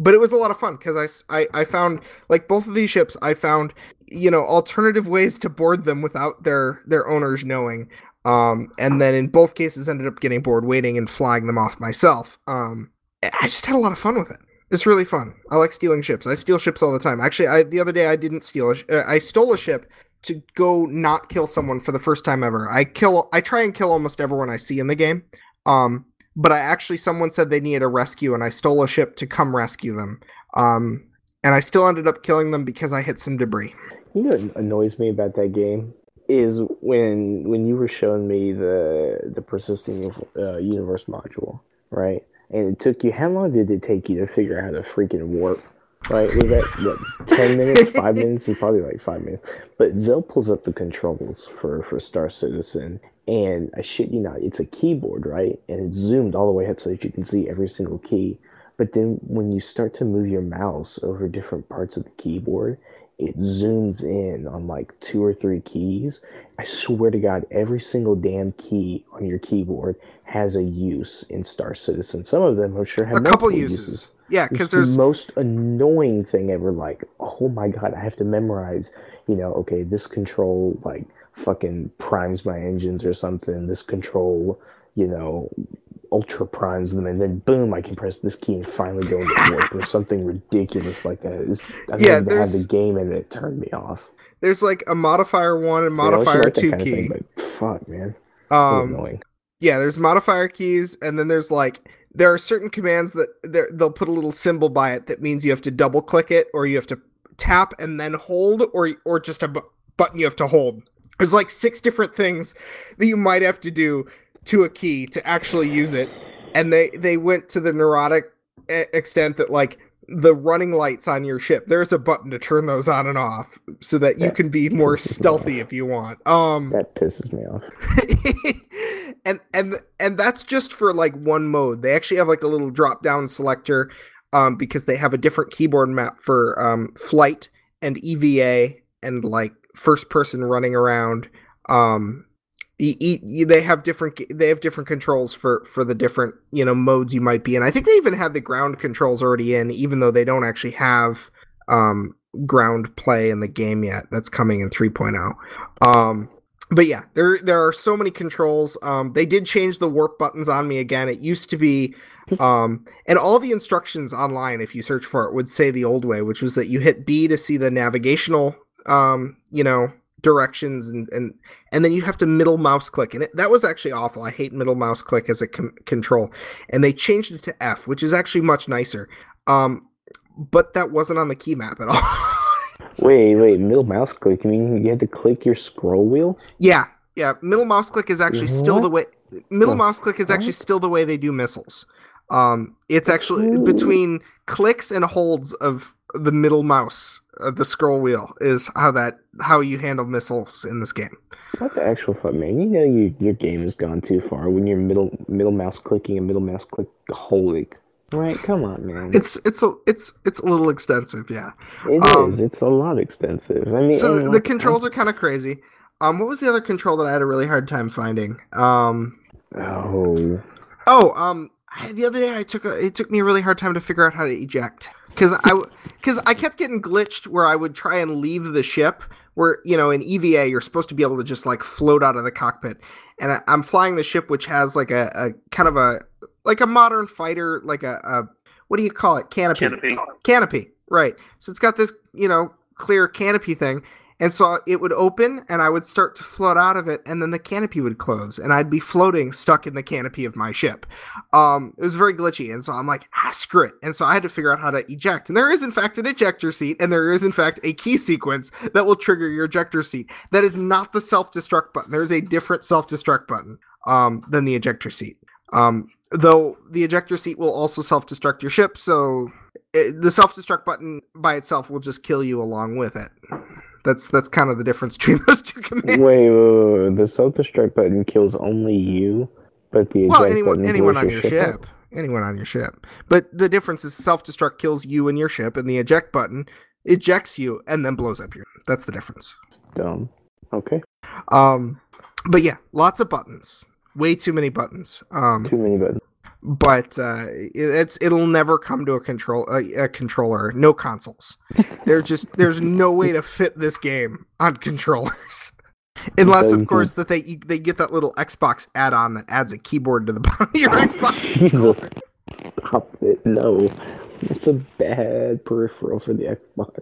But it was a lot of fun because I, I, I found like both of these ships. I found you know alternative ways to board them without their their owners knowing. Um, and then in both cases ended up getting bored waiting and flying them off myself. Um, I just had a lot of fun with it. It's really fun. I like stealing ships. I steal ships all the time. Actually, I the other day I didn't steal a sh- uh, I stole a ship to go not kill someone for the first time ever. I kill I try and kill almost everyone I see in the game. Um but I actually someone said they needed a rescue and I stole a ship to come rescue them. Um and I still ended up killing them because I hit some debris. You know what annoys me about that game is when when you were showing me the the persisting uh, universe module, right? and it took you how long did it take you to figure out how to freaking warp? Right? Was that what, ten minutes, five minutes? It's probably like five minutes. But Zell pulls up the controls for for Star Citizen, and I shit you not, it's a keyboard, right? And it's zoomed all the way up so that you can see every single key. But then when you start to move your mouse over different parts of the keyboard, it zooms in on like two or three keys. I swear to God, every single damn key on your keyboard has a use in Star Citizen. Some of them, I'm sure, have a couple uses. uses. Yeah, because there's the most annoying thing ever. Like, oh my god, I have to memorize. You know, okay, this control like fucking primes my engines or something. This control, you know, ultra primes them, and then boom, I can press this key and finally go into warp or something ridiculous like that. It's, I yeah, had the game and it turned me off. There's like a modifier one and modifier like two key. Thing, fuck, man. Um, annoying yeah, there's modifier keys, and then there's like there are certain commands that they'll put a little symbol by it that means you have to double click it, or you have to tap and then hold, or or just a bu- button you have to hold. There's like six different things that you might have to do to a key to actually use it, and they they went to the neurotic extent that like the running lights on your ship there's a button to turn those on and off so that you can be more stealthy if you want. Um that pisses me off. and and and that's just for like one mode. They actually have like a little drop down selector um, because they have a different keyboard map for um, flight and EVA and like first person running around. Um, e- e- they have different they have different controls for for the different you know modes you might be in. I think they even had the ground controls already in, even though they don't actually have um, ground play in the game yet. That's coming in 3.0. Um, but yeah, there there are so many controls. Um, they did change the warp buttons on me again. It used to be, um, and all the instructions online, if you search for it, would say the old way, which was that you hit B to see the navigational, um, you know, directions, and and and then you have to middle mouse click, and it, that was actually awful. I hate middle mouse click as a com- control, and they changed it to F, which is actually much nicer. Um, but that wasn't on the key map at all. Wait, wait, middle mouse click. You mean you had to click your scroll wheel? Yeah, yeah. Middle mouse click is actually what? still the way. Middle mouse click is actually still the way they do missiles. Um, it's actually Ooh. between clicks and holds of the middle mouse of the scroll wheel is how that how you handle missiles in this game. What the actual fuck, man? You know you, your game has gone too far when you're middle middle mouse clicking and middle mouse click holding. Right, come on, man. It's it's a it's it's a little extensive, yeah. It um, is. It's a lot extensive. I mean, so the, the controls are kind of crazy. Um, what was the other control that I had a really hard time finding? Um, oh, oh, um, I, the other day I took a, it took me a really hard time to figure out how to eject because I because I kept getting glitched where I would try and leave the ship where you know in EVA you're supposed to be able to just like float out of the cockpit and I, am flying the ship which has like a, a kind of a like a modern fighter, like a, a what do you call it? Canopy. Canopy. Canopy. Right. So it's got this, you know, clear canopy thing. And so it would open and I would start to float out of it and then the canopy would close and I'd be floating stuck in the canopy of my ship. Um, it was very glitchy. And so I'm like, ah, screw it. And so I had to figure out how to eject. And there is, in fact, an ejector seat and there is, in fact, a key sequence that will trigger your ejector seat. That is not the self destruct button. There's a different self destruct button um, than the ejector seat. Um, though the ejector seat will also self-destruct your ship so it, the self-destruct button by itself will just kill you along with it that's that's kind of the difference between those two commands. Wait, wait, wait. the self-destruct button kills only you but the eject button well anyone anyone on your, your ship, ship. Anyone on your ship. But the difference is self-destruct kills you and your ship and the eject button ejects you and then blows up your that's the difference. dumb. Okay. Um but yeah lots of buttons. Way too many buttons. Um, too many buttons. But uh, it's it'll never come to a control a, a controller. No consoles. there's just there's no way to fit this game on controllers. Unless, of course, that they they get that little Xbox add-on that adds a keyboard to the bottom of your Xbox. Jesus, stop it! No, It's a bad peripheral for the Xbox.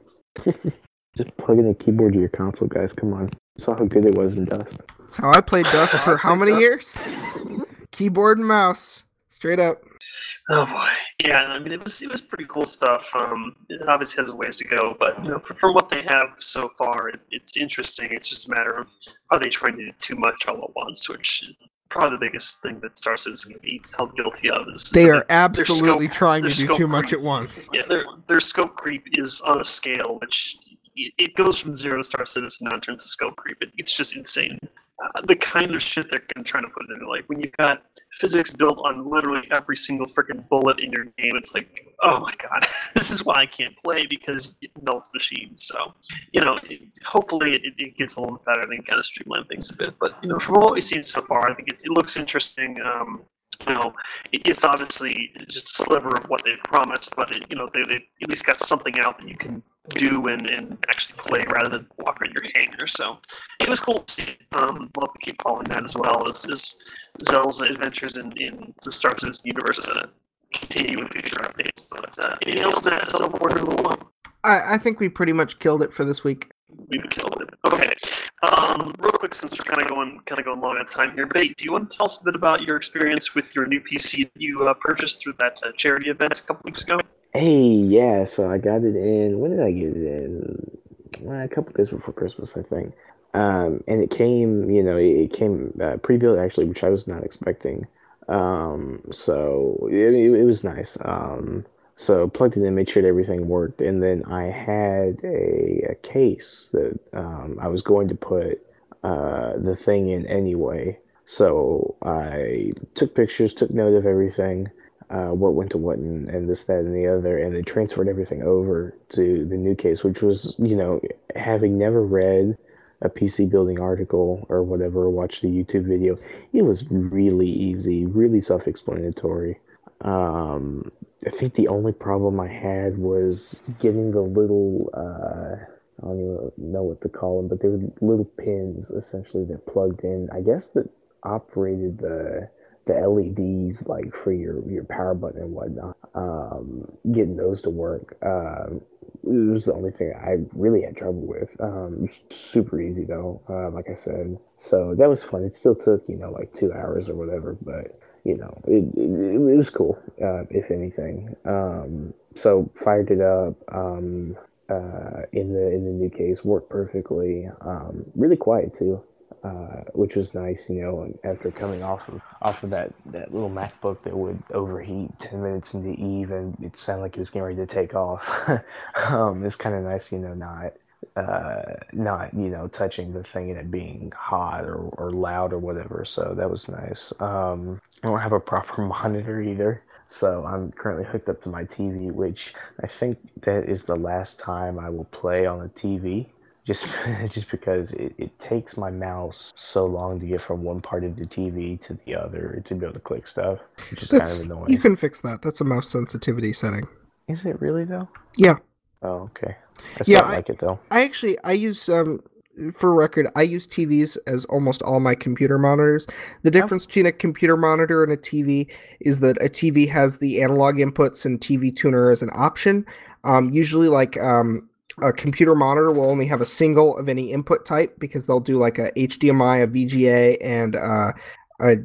Just plug in a keyboard to your console, guys. Come on. Saw how good it was in Dust. That's how I played Dust for how many years? Keyboard and mouse, straight up. Oh boy, yeah. I mean, it was it was pretty cool stuff. Um, it obviously has a ways to go, but you know, from what they have so far, it, it's interesting. It's just a matter of are they trying to do too much all at once, which is probably the biggest thing that Star Citizen can be held guilty of. Is they are absolutely scope, trying to do too creep, much at once. Yeah, their their scope creep is on a scale which it goes from zero Star Citizen in terms of scope creep. It, it's just insane. Uh, the kind of shit they're trying to put in. Like when you've got physics built on literally every single freaking bullet in your game, it's like, oh my god, this is why I can't play because it melts machines. So, you know, it, hopefully it, it, gets a little better and kind of streamline things a bit. But you know, from what we've seen so far, I think it, looks interesting. Um, you know, it's obviously just a sliver of what they've promised, but it, you know, they, they at least got something out that you can do and, and actually play rather than walk around your hangar. So it was cool to see. Um, love to keep following that as well as, as Zell's adventures in, in the Star Citizen universe uh, continue in future updates. But uh, anything else that Zell Border I, I think we pretty much killed it for this week. We killed it. Okay. Um, real quick, since we're kind of going kind of going long on time here, Bait, do you want to tell us a bit about your experience with your new PC that you uh, purchased through that uh, charity event a couple weeks ago? Hey, yeah, so I got it in. When did I get it in? Well, a couple days before Christmas, I think. Um, and it came, you know, it, came uh, pre-built actually, which I was not expecting. Um, so it, it, was nice. Um, so plugged it in, made sure that everything worked, and then I had a, a case that um, I was going to put uh, the thing in anyway. So I took pictures, took note of everything uh, what went to what and, and this, that, and the other, and they transferred everything over to the new case, which was, you know, having never read a PC building article or whatever, or watched a YouTube video, it was really easy, really self explanatory. Um, I think the only problem I had was getting the little, uh, I don't even know what to call them, but they were little pins essentially that plugged in, I guess that operated the the LEDs like for your your power button and whatnot. Um, getting those to work um, it was the only thing I really had trouble with. Um, super easy though, uh, like I said. So that was fun. It still took you know like two hours or whatever, but you know it it, it was cool uh, if anything. Um, so fired it up. Um, uh, in the in the new case worked perfectly. Um, really quiet too uh, which was nice, you know, after coming off of off of that, that little MacBook that would overheat ten minutes into Eve and it sounded like it was getting ready to take off. um, it's kind of nice, you know, not uh, not you know touching the thing and it being hot or, or loud or whatever. So that was nice. Um, I don't have a proper monitor either. So I'm currently hooked up to my TV, which I think that is the last time I will play on a TV just just because it, it takes my mouse so long to get from one part of the TV to the other to be able to click stuff, which is That's, kind of annoying. You can fix that. That's a mouse sensitivity setting. Is it really though? Yeah. Oh, okay. I yeah, I, like it though. I actually I use um for record, I use TVs as almost all my computer monitors. The difference between a computer monitor and a TV is that a TV has the analog inputs and TV tuner as an option. Um, usually, like um, a computer monitor will only have a single of any input type because they'll do like a HDMI, a VGA, and uh, a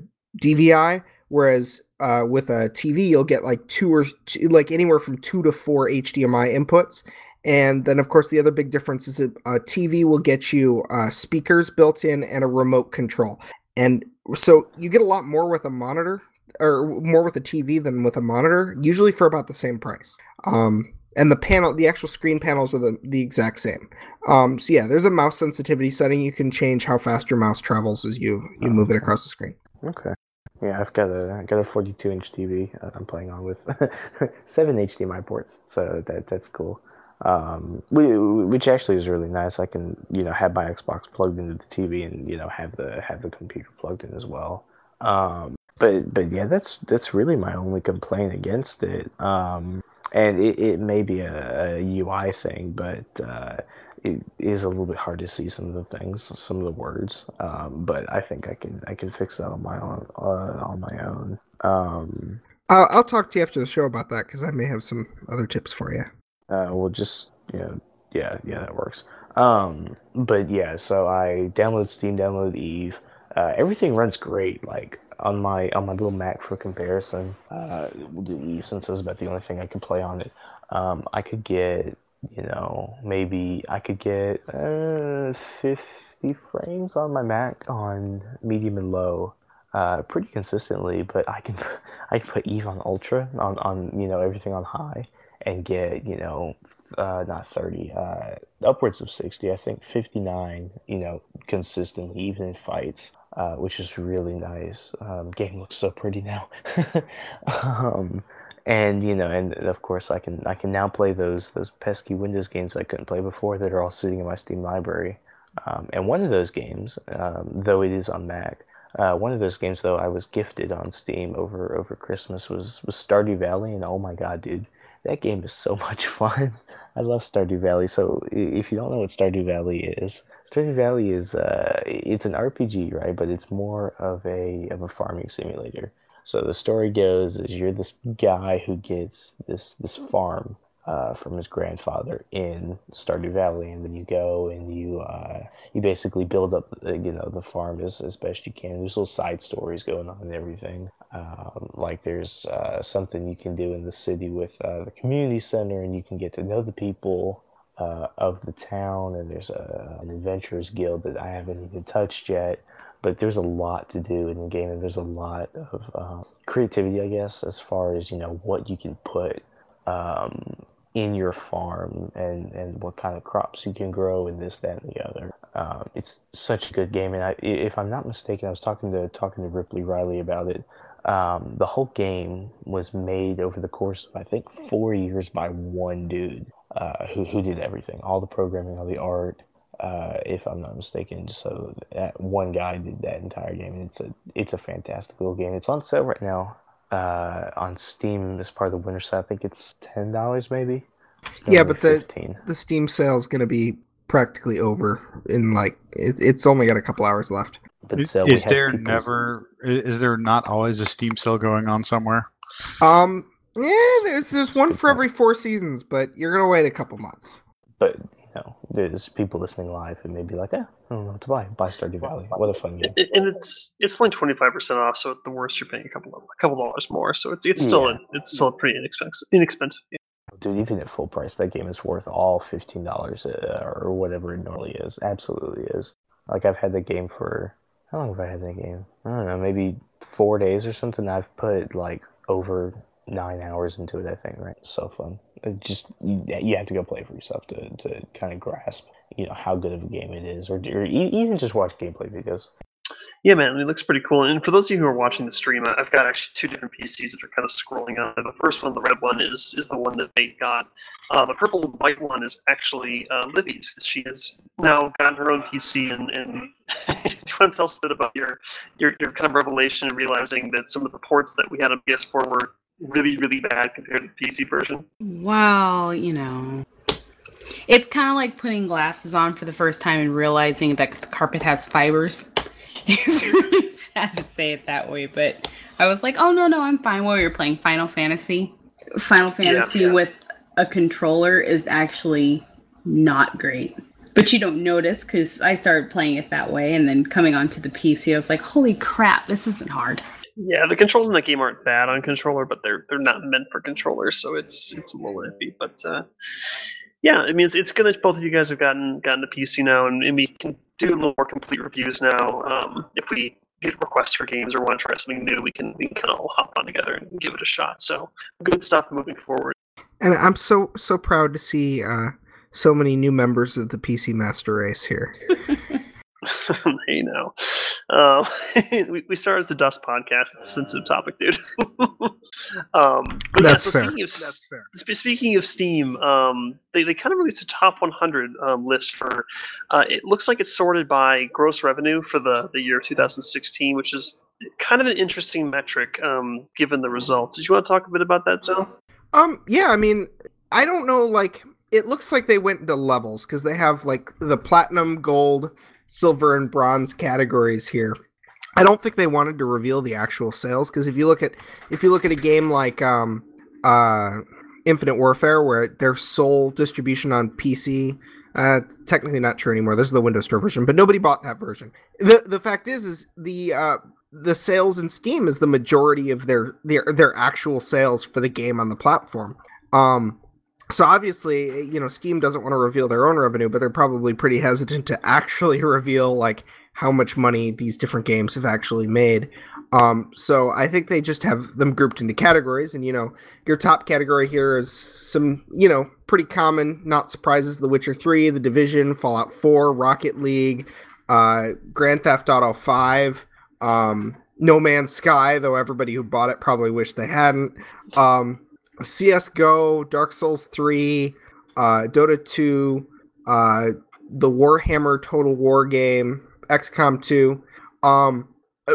DVI. Whereas uh, with a TV, you'll get like two or two, like anywhere from two to four HDMI inputs. And then, of course, the other big difference is a TV will get you uh, speakers built in and a remote control. And so you get a lot more with a monitor or more with a TV than with a monitor, usually for about the same price. Um, and the panel the actual screen panels are the, the exact same. Um, so yeah there's a mouse sensitivity setting. You can change how fast your mouse travels as you you move it across the screen. Okay. Yeah i've got a I got a 42 inch tv i'm playing on with. Seven hdmi ports so that that's cool. Um, which actually is really nice. I can you know have my xbox plugged into the tv and you know have the have the computer plugged in as well. Um, but but yeah that's that's really my only complaint against it. Um, and it, it may be a, a UI thing, but uh, it is a little bit hard to see some of the things, some of the words. Um, but I think I can I can fix that on my own uh, on my own. Um, I'll, I'll talk to you after the show about that because I may have some other tips for you. Uh, we'll just you know, yeah, yeah, that works. Um, but yeah, so I download Steam, download Eve. Uh, everything runs great. Like on my on my little Mac for comparison, uh, since that's about the only thing I can play on it. Um, I could get you know maybe I could get uh, 50 frames on my Mac on medium and low. Uh, pretty consistently, but I can I can put Eve on ultra on, on you know everything on high and get you know uh, not 30 uh, upwards of 60 i think 59 you know consistently even in fights uh, which is really nice. Um, game looks so pretty now. Um, and you know and of course i can i can now play those those pesky windows games i couldn't play before that are all sitting in my steam library. Um, and one of those games um, though it is on mac uh, one of those games though I was gifted on Steam over over Christmas was was Stardew Valley, and oh my god, dude, that game is so much fun. I love Stardew Valley. So if you don't know what Stardew Valley is, Stardew Valley is uh, it's an RPG, right? But it's more of a of a farming simulator. So the story goes is you're this guy who gets this this farm uh, from his grandfather in Stardew Valley, and then you go and you uh, you basically build up uh, you know the farm as, as best you can. There's little side stories going on and everything. Um, like there's uh, something you can do in the city with uh, the community center, and you can get to know the people uh, of the town. And there's a, an adventurers guild that I haven't even touched yet. But there's a lot to do in the game, and there's a lot of creativity, I guess, as far as you know what you can put um, in your farm and, and what kind of crops you can grow and this, that, and the other. Um, it's such a good game, and I, if I'm not mistaken, I was talking to talking to Ripley Riley about it. Um, the whole game was made over the course of I think four years by one dude uh, who who did everything, all the programming, all the art. Uh, if I'm not mistaken, so that one guy did that entire game, and it's a it's a fantastic little game. It's on sale right now uh, on Steam as part of the winter sale. I think it's ten dollars maybe. Yeah, but the 15. the Steam sale is going to be practically over in like it, it's only got a couple hours left. But is, is there never is there not always a Steam sale going on somewhere? Um, yeah, there's there's one for every four seasons, but you're gonna wait a couple months. But know, there's people listening live who may be like, "Yeah, I don't know what to buy. Buy Stardew Valley. What a fun game!" and it's it's only twenty five percent off, so at the worst you're paying a couple of, a couple dollars more. So it's it's still yeah. a, it's still pretty inexpensive. Inexpensive. Yeah. Dude, even at full price, that game is worth all fifteen dollars uh, or whatever it normally is. Absolutely is. Like I've had the game for how long have I had that game? I don't know, maybe four days or something. I've put like over nine hours into it. I think right. So fun. It just you, have to go play for yourself to to kind of grasp you know how good of a game it is, or, or even just watch gameplay videos. Yeah, man, it looks pretty cool. And for those of you who are watching the stream, I've got actually two different PCs that are kind of scrolling on. The first one, the red one, is is the one that Nate got. Uh, the purple and white one is actually uh, Libby's. She has now gotten her own PC, and, and do you want to tell us a bit about your, your your kind of revelation and realizing that some of the ports that we had on PS4 were really, really bad compared to the PC version. Wow, you know. It's kind of like putting glasses on for the first time and realizing that the carpet has fibers. It's really sad to say it that way, but I was like, oh, no, no, I'm fine. While you're playing Final Fantasy, Final Fantasy yeah, yeah. with a controller is actually not great. But you don't notice because I started playing it that way, and then coming onto the PC, I was like, holy crap, this isn't hard. Yeah, the controls in the game aren't bad on controller, but they're they're not meant for controllers, so it's it's a little iffy. But uh, yeah, I mean it's, it's good that both of you guys have gotten gotten the PC now, and, and we can do a little more complete reviews now. Um, if we get requests for games or want to try something new, we can we can kind of all hop on together and give it a shot. So good stuff moving forward. And I'm so so proud to see uh, so many new members of the PC Master Race here. hey now, um, we, we started as the Dust podcast. It's a sensitive topic, dude. um, That's, yeah, so fair. Speaking of, That's fair. Speaking of Steam, um, they, they kind of released a top 100 um, list for. Uh, it looks like it's sorted by gross revenue for the the year 2016, which is kind of an interesting metric um, given the results. Did you want to talk a bit about that, Sal? Um, yeah, I mean, I don't know, like it looks like they went into levels because they have like the platinum, gold, silver and bronze categories here. I don't think they wanted to reveal the actual sales because if you look at if you look at a game like um, uh, Infinite Warfare, where their sole distribution on PC, uh, technically not true anymore. This is the Windows Store version, but nobody bought that version. the The fact is, is the uh, the sales in Steam is the majority of their their their actual sales for the game on the platform. Um, so obviously, you know, Steam doesn't want to reveal their own revenue, but they're probably pretty hesitant to actually reveal like how much money these different games have actually made. Um, so I think they just have them grouped into categories, and you know, your top category here is some, you know, pretty common, not surprises: The Witcher Three, The Division, Fallout Four, Rocket League, uh, Grand Theft Auto Five, um, No Man's Sky. Though everybody who bought it probably wished they hadn't. Um, CS:GO, Dark Souls Three, uh, Dota Two, uh, the Warhammer Total War game, XCOM 2. Um,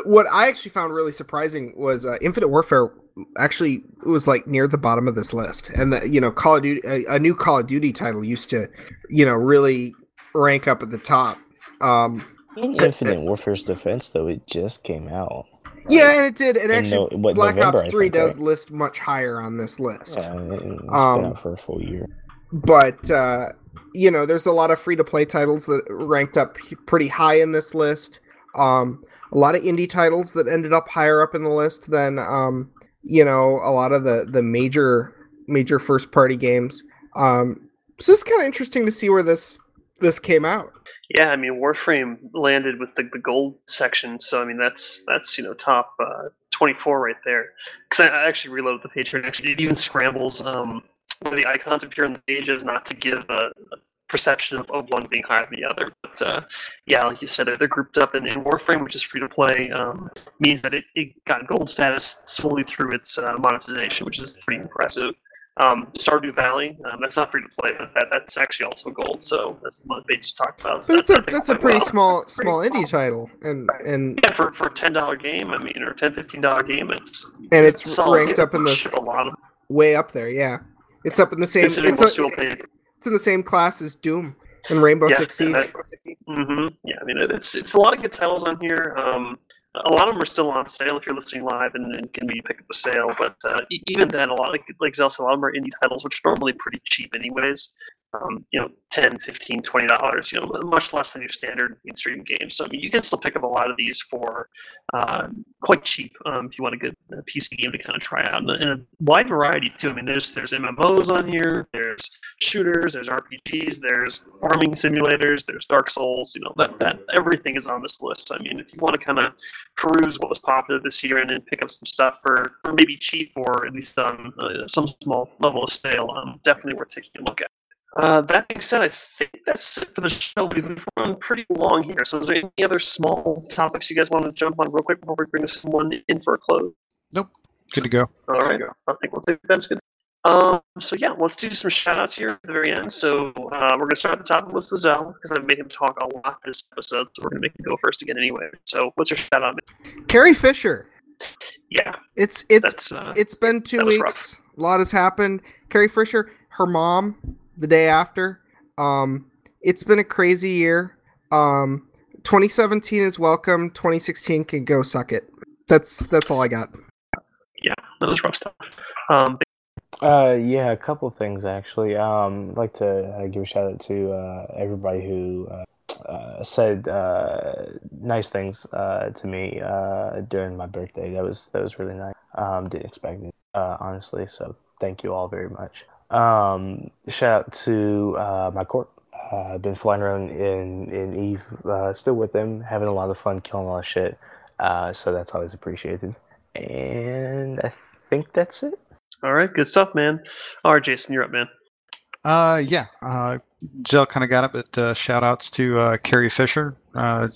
what I actually found really surprising was uh, Infinite Warfare actually was like near the bottom of this list, and the, you know Call of Duty, a, a, new Call of Duty title used to, you know, really rank up at the top. Um, In Infinite Warfare's defense, though, it just came out. Yeah, and it did. And actually, no, Black November, Ops Three does right? list much higher on this list. Yeah, it's um, been out for a full year. But uh, you know, there's a lot of free to play titles that ranked up pretty high in this list. Um, a lot of indie titles that ended up higher up in the list than um, you know a lot of the the major major first party games. Um, so it's kind of interesting to see where this this came out. Yeah, I mean Warframe landed with the, the gold section, so I mean that's that's you know top uh, 24 right there. Because I, I, actually reloaded the page and actually it even scrambles um, of the icons appear on the page is not to give a, a perception of, one being higher than the other. But uh, yeah, like you said, they're grouped up in Warframe, which is free to play, um, means that it, it got gold status solely through its uh, monetization, which is pretty impressive. Um, Stardew Valley, um, that's not free to play, but that, that's actually also gold. So that's the one they just talked about. So that's, that's a that's a pretty well. small small indie title, and and yeah, for, for a ten dollar game, I mean, or 10 15 dollar game, it's and it's, it's ranked up in the a lot of way up there. Yeah, it's up in the same. It's, it's, a, it's in the same class as Doom and Rainbow yeah, Six Siege. Mm-hmm. Yeah, I mean it's it's a lot of good titles on here. Um, a lot of them are still on sale if you're listening live and, and can be picked up a sale. But uh, even then, a lot of like Zell a lot of them are indie titles, which are normally pretty cheap anyways um, you know, 10 15 20 dollars you know much less than your standard mainstream games. So I mean, you can still pick up a lot of these for uh, quite cheap um, if you want a good uh, pc game to kind of try out. And, and, a wide variety too. I mean there's there's mmos on here there's shooters there's rpgs there's farming simulators there's dark souls you know that, that everything is on this list. I mean if you want to kind of peruse what was popular this year and then pick up some stuff for, for maybe cheap or at least um, uh, some small level of sale um, definitely worth taking a look at uh, that being said, I think that's it for the show. We've run pretty long here. So, is there any other small topics you guys want to jump on real quick before we bring this one in for a close? Nope. Good to go. All right. I think we'll take that's good. Um, so yeah, let's do some shout outs here at the very end. So uh, we're gonna start at the top of the list with Zell because I've made him talk a lot this episode, so we're gonna make him go first again anyway. So what's your shout out? Carrie Fisher. Yeah, it's it's uh, it's been two weeks. Rough. A lot has happened. Carrie Fisher, her mom the day after. Um, it's been a crazy year. Um, 2017 is welcome. 2016 can go suck it. That's that's all I got. Yeah, that was rough stuff. Um, uh, yeah, a couple things actually. Um, I'd like to uh, give a shout out to uh, everybody who uh, uh, said uh, nice things uh, to me uh, during my birthday. That was that was really nice. Um, didn't expect it, uh, honestly. So thank you all very much. Um, shout out to uh, my court. Uh, I've been flying around in in Eve, uh, still with them, having a lot of fun, killing a lot of shit. Uh, so that's always appreciated. And I think that's it. All right, good stuff, man. All right, Jason, you're up, man. Uh, yeah. Uh, Jill kind of got it, but uh, shout outs to uh, Carrie Fisher. Uh,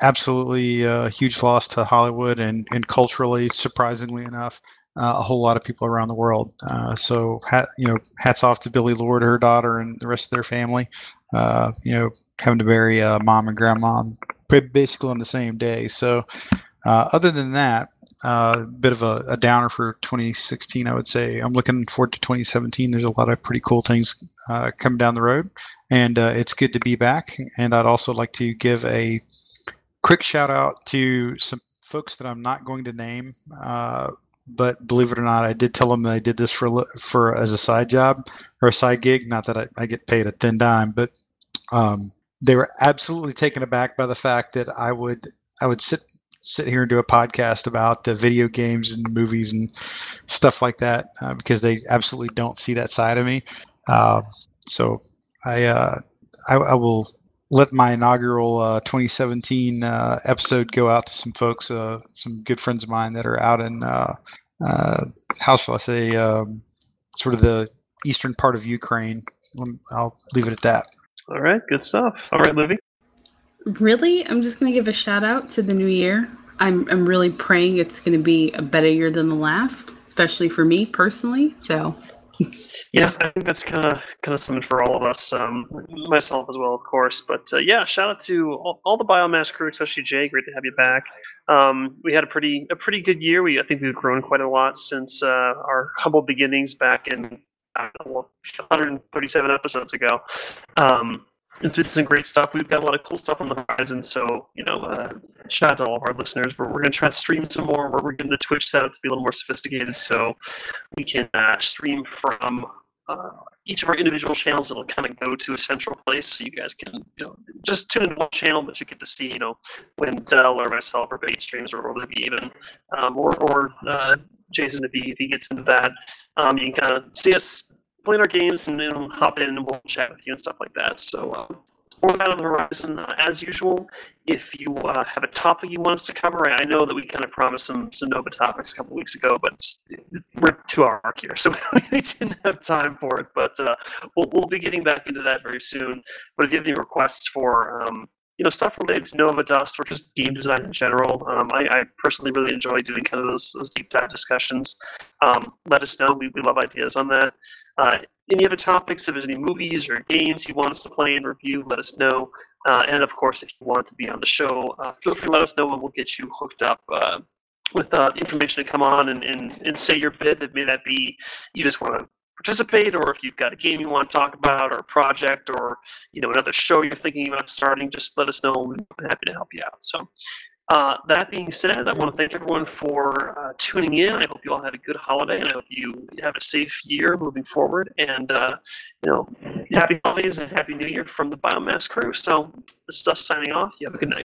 absolutely uh, huge loss to Hollywood and, and culturally, surprisingly enough uh, a whole lot of people around the world. Uh, so, hat, you know, hats off to Billie Lourd, her daughter, and the rest of their family. Uh, you know, having to bury uh, mom and grandma basically on the same day. So, uh, other than that, a uh, bit of a, a, downer for 2016, I would say. I'm looking forward to 2017. There's a lot of pretty cool things coming down the road, and it's good to be back. And I'd also like to give a quick shout out to some folks that I'm not going to name. But believe it or not, I did tell them that I did this for for as a side job or a side gig. Not that I, I get paid a ten dime, but um, they were absolutely taken aback by the fact that I would I would sit sit here and do a podcast about the video games and movies and stuff like that uh, because they absolutely don't see that side of me. Uh, so I, uh, I, I will let my inaugural uh, 2017 uh, episode go out to some folks, uh, some good friends of mine that are out in uh, uh, how shall I say, um, sort of the eastern part of Ukraine. I'll leave it at that. All right, good stuff. All right, Libby. Really, I'm just gonna give a shout out to the new year. I'm I'm really praying it's gonna be a better year than the last, especially for me personally. So. Yeah, I think that's kind of kind of something for all of us, um, myself as well, of course. But uh, yeah, shout out to all, all, the biomass crew, especially Jay. Great to have you back. Um, we had a pretty a pretty good year. We I think we've grown quite a lot since uh, our humble beginnings back in know, 137 episodes ago. Um, it's been some great stuff. We've got a lot of cool stuff on the horizon. So, you know, uh, shout out to all of our listeners. We're, we're going to try to stream some more. We're, we're getting the Twitch set up to be a little more sophisticated so we can uh, stream from uh, each of our individual channels. It'll kind of go to a central place so you guys can, you know, just tune in one channel, but you get to see, you know, when Dell or myself or Bait streams or Libby even, um, or, or uh, Jason if he, if he gets into that. Um, you can kind of see us playing our games and then hop in and we'll chat with you and stuff like that. So um, more out on the horizon. Uh, as usual, if you uh, have a topic you want us to cover, I know that we kind of promised some some Nova topics a couple weeks ago, but we're two hour here, so we didn't have time for it. But uh, we'll we'll be getting back into that very soon. But if you have any requests for um, you know stuff related to Nova Dust or just game design in general. Um, I, I, personally really enjoy doing kind of those, those deep dive discussions. Um, let us know. We, we love ideas on that. Uh, any other topics? If there's any movies or games you want us to play and review, let us know. Uh, and of course, if you want to be on the show, uh, feel free to let us know and we'll get you hooked up uh, with uh, information to come on and, and, and say your bit. It may that be you just want to participate or if you've got a game you want to talk about or a project or you know another show you're thinking about starting just let us know we're happy to help you out. So uh, that being said i want to thank everyone for uh, tuning in. I hope you all had a good holiday and i hope you have a safe year moving forward and uh, you know happy holidays and happy new year from the biomass crew. So this is us signing off. You have a good night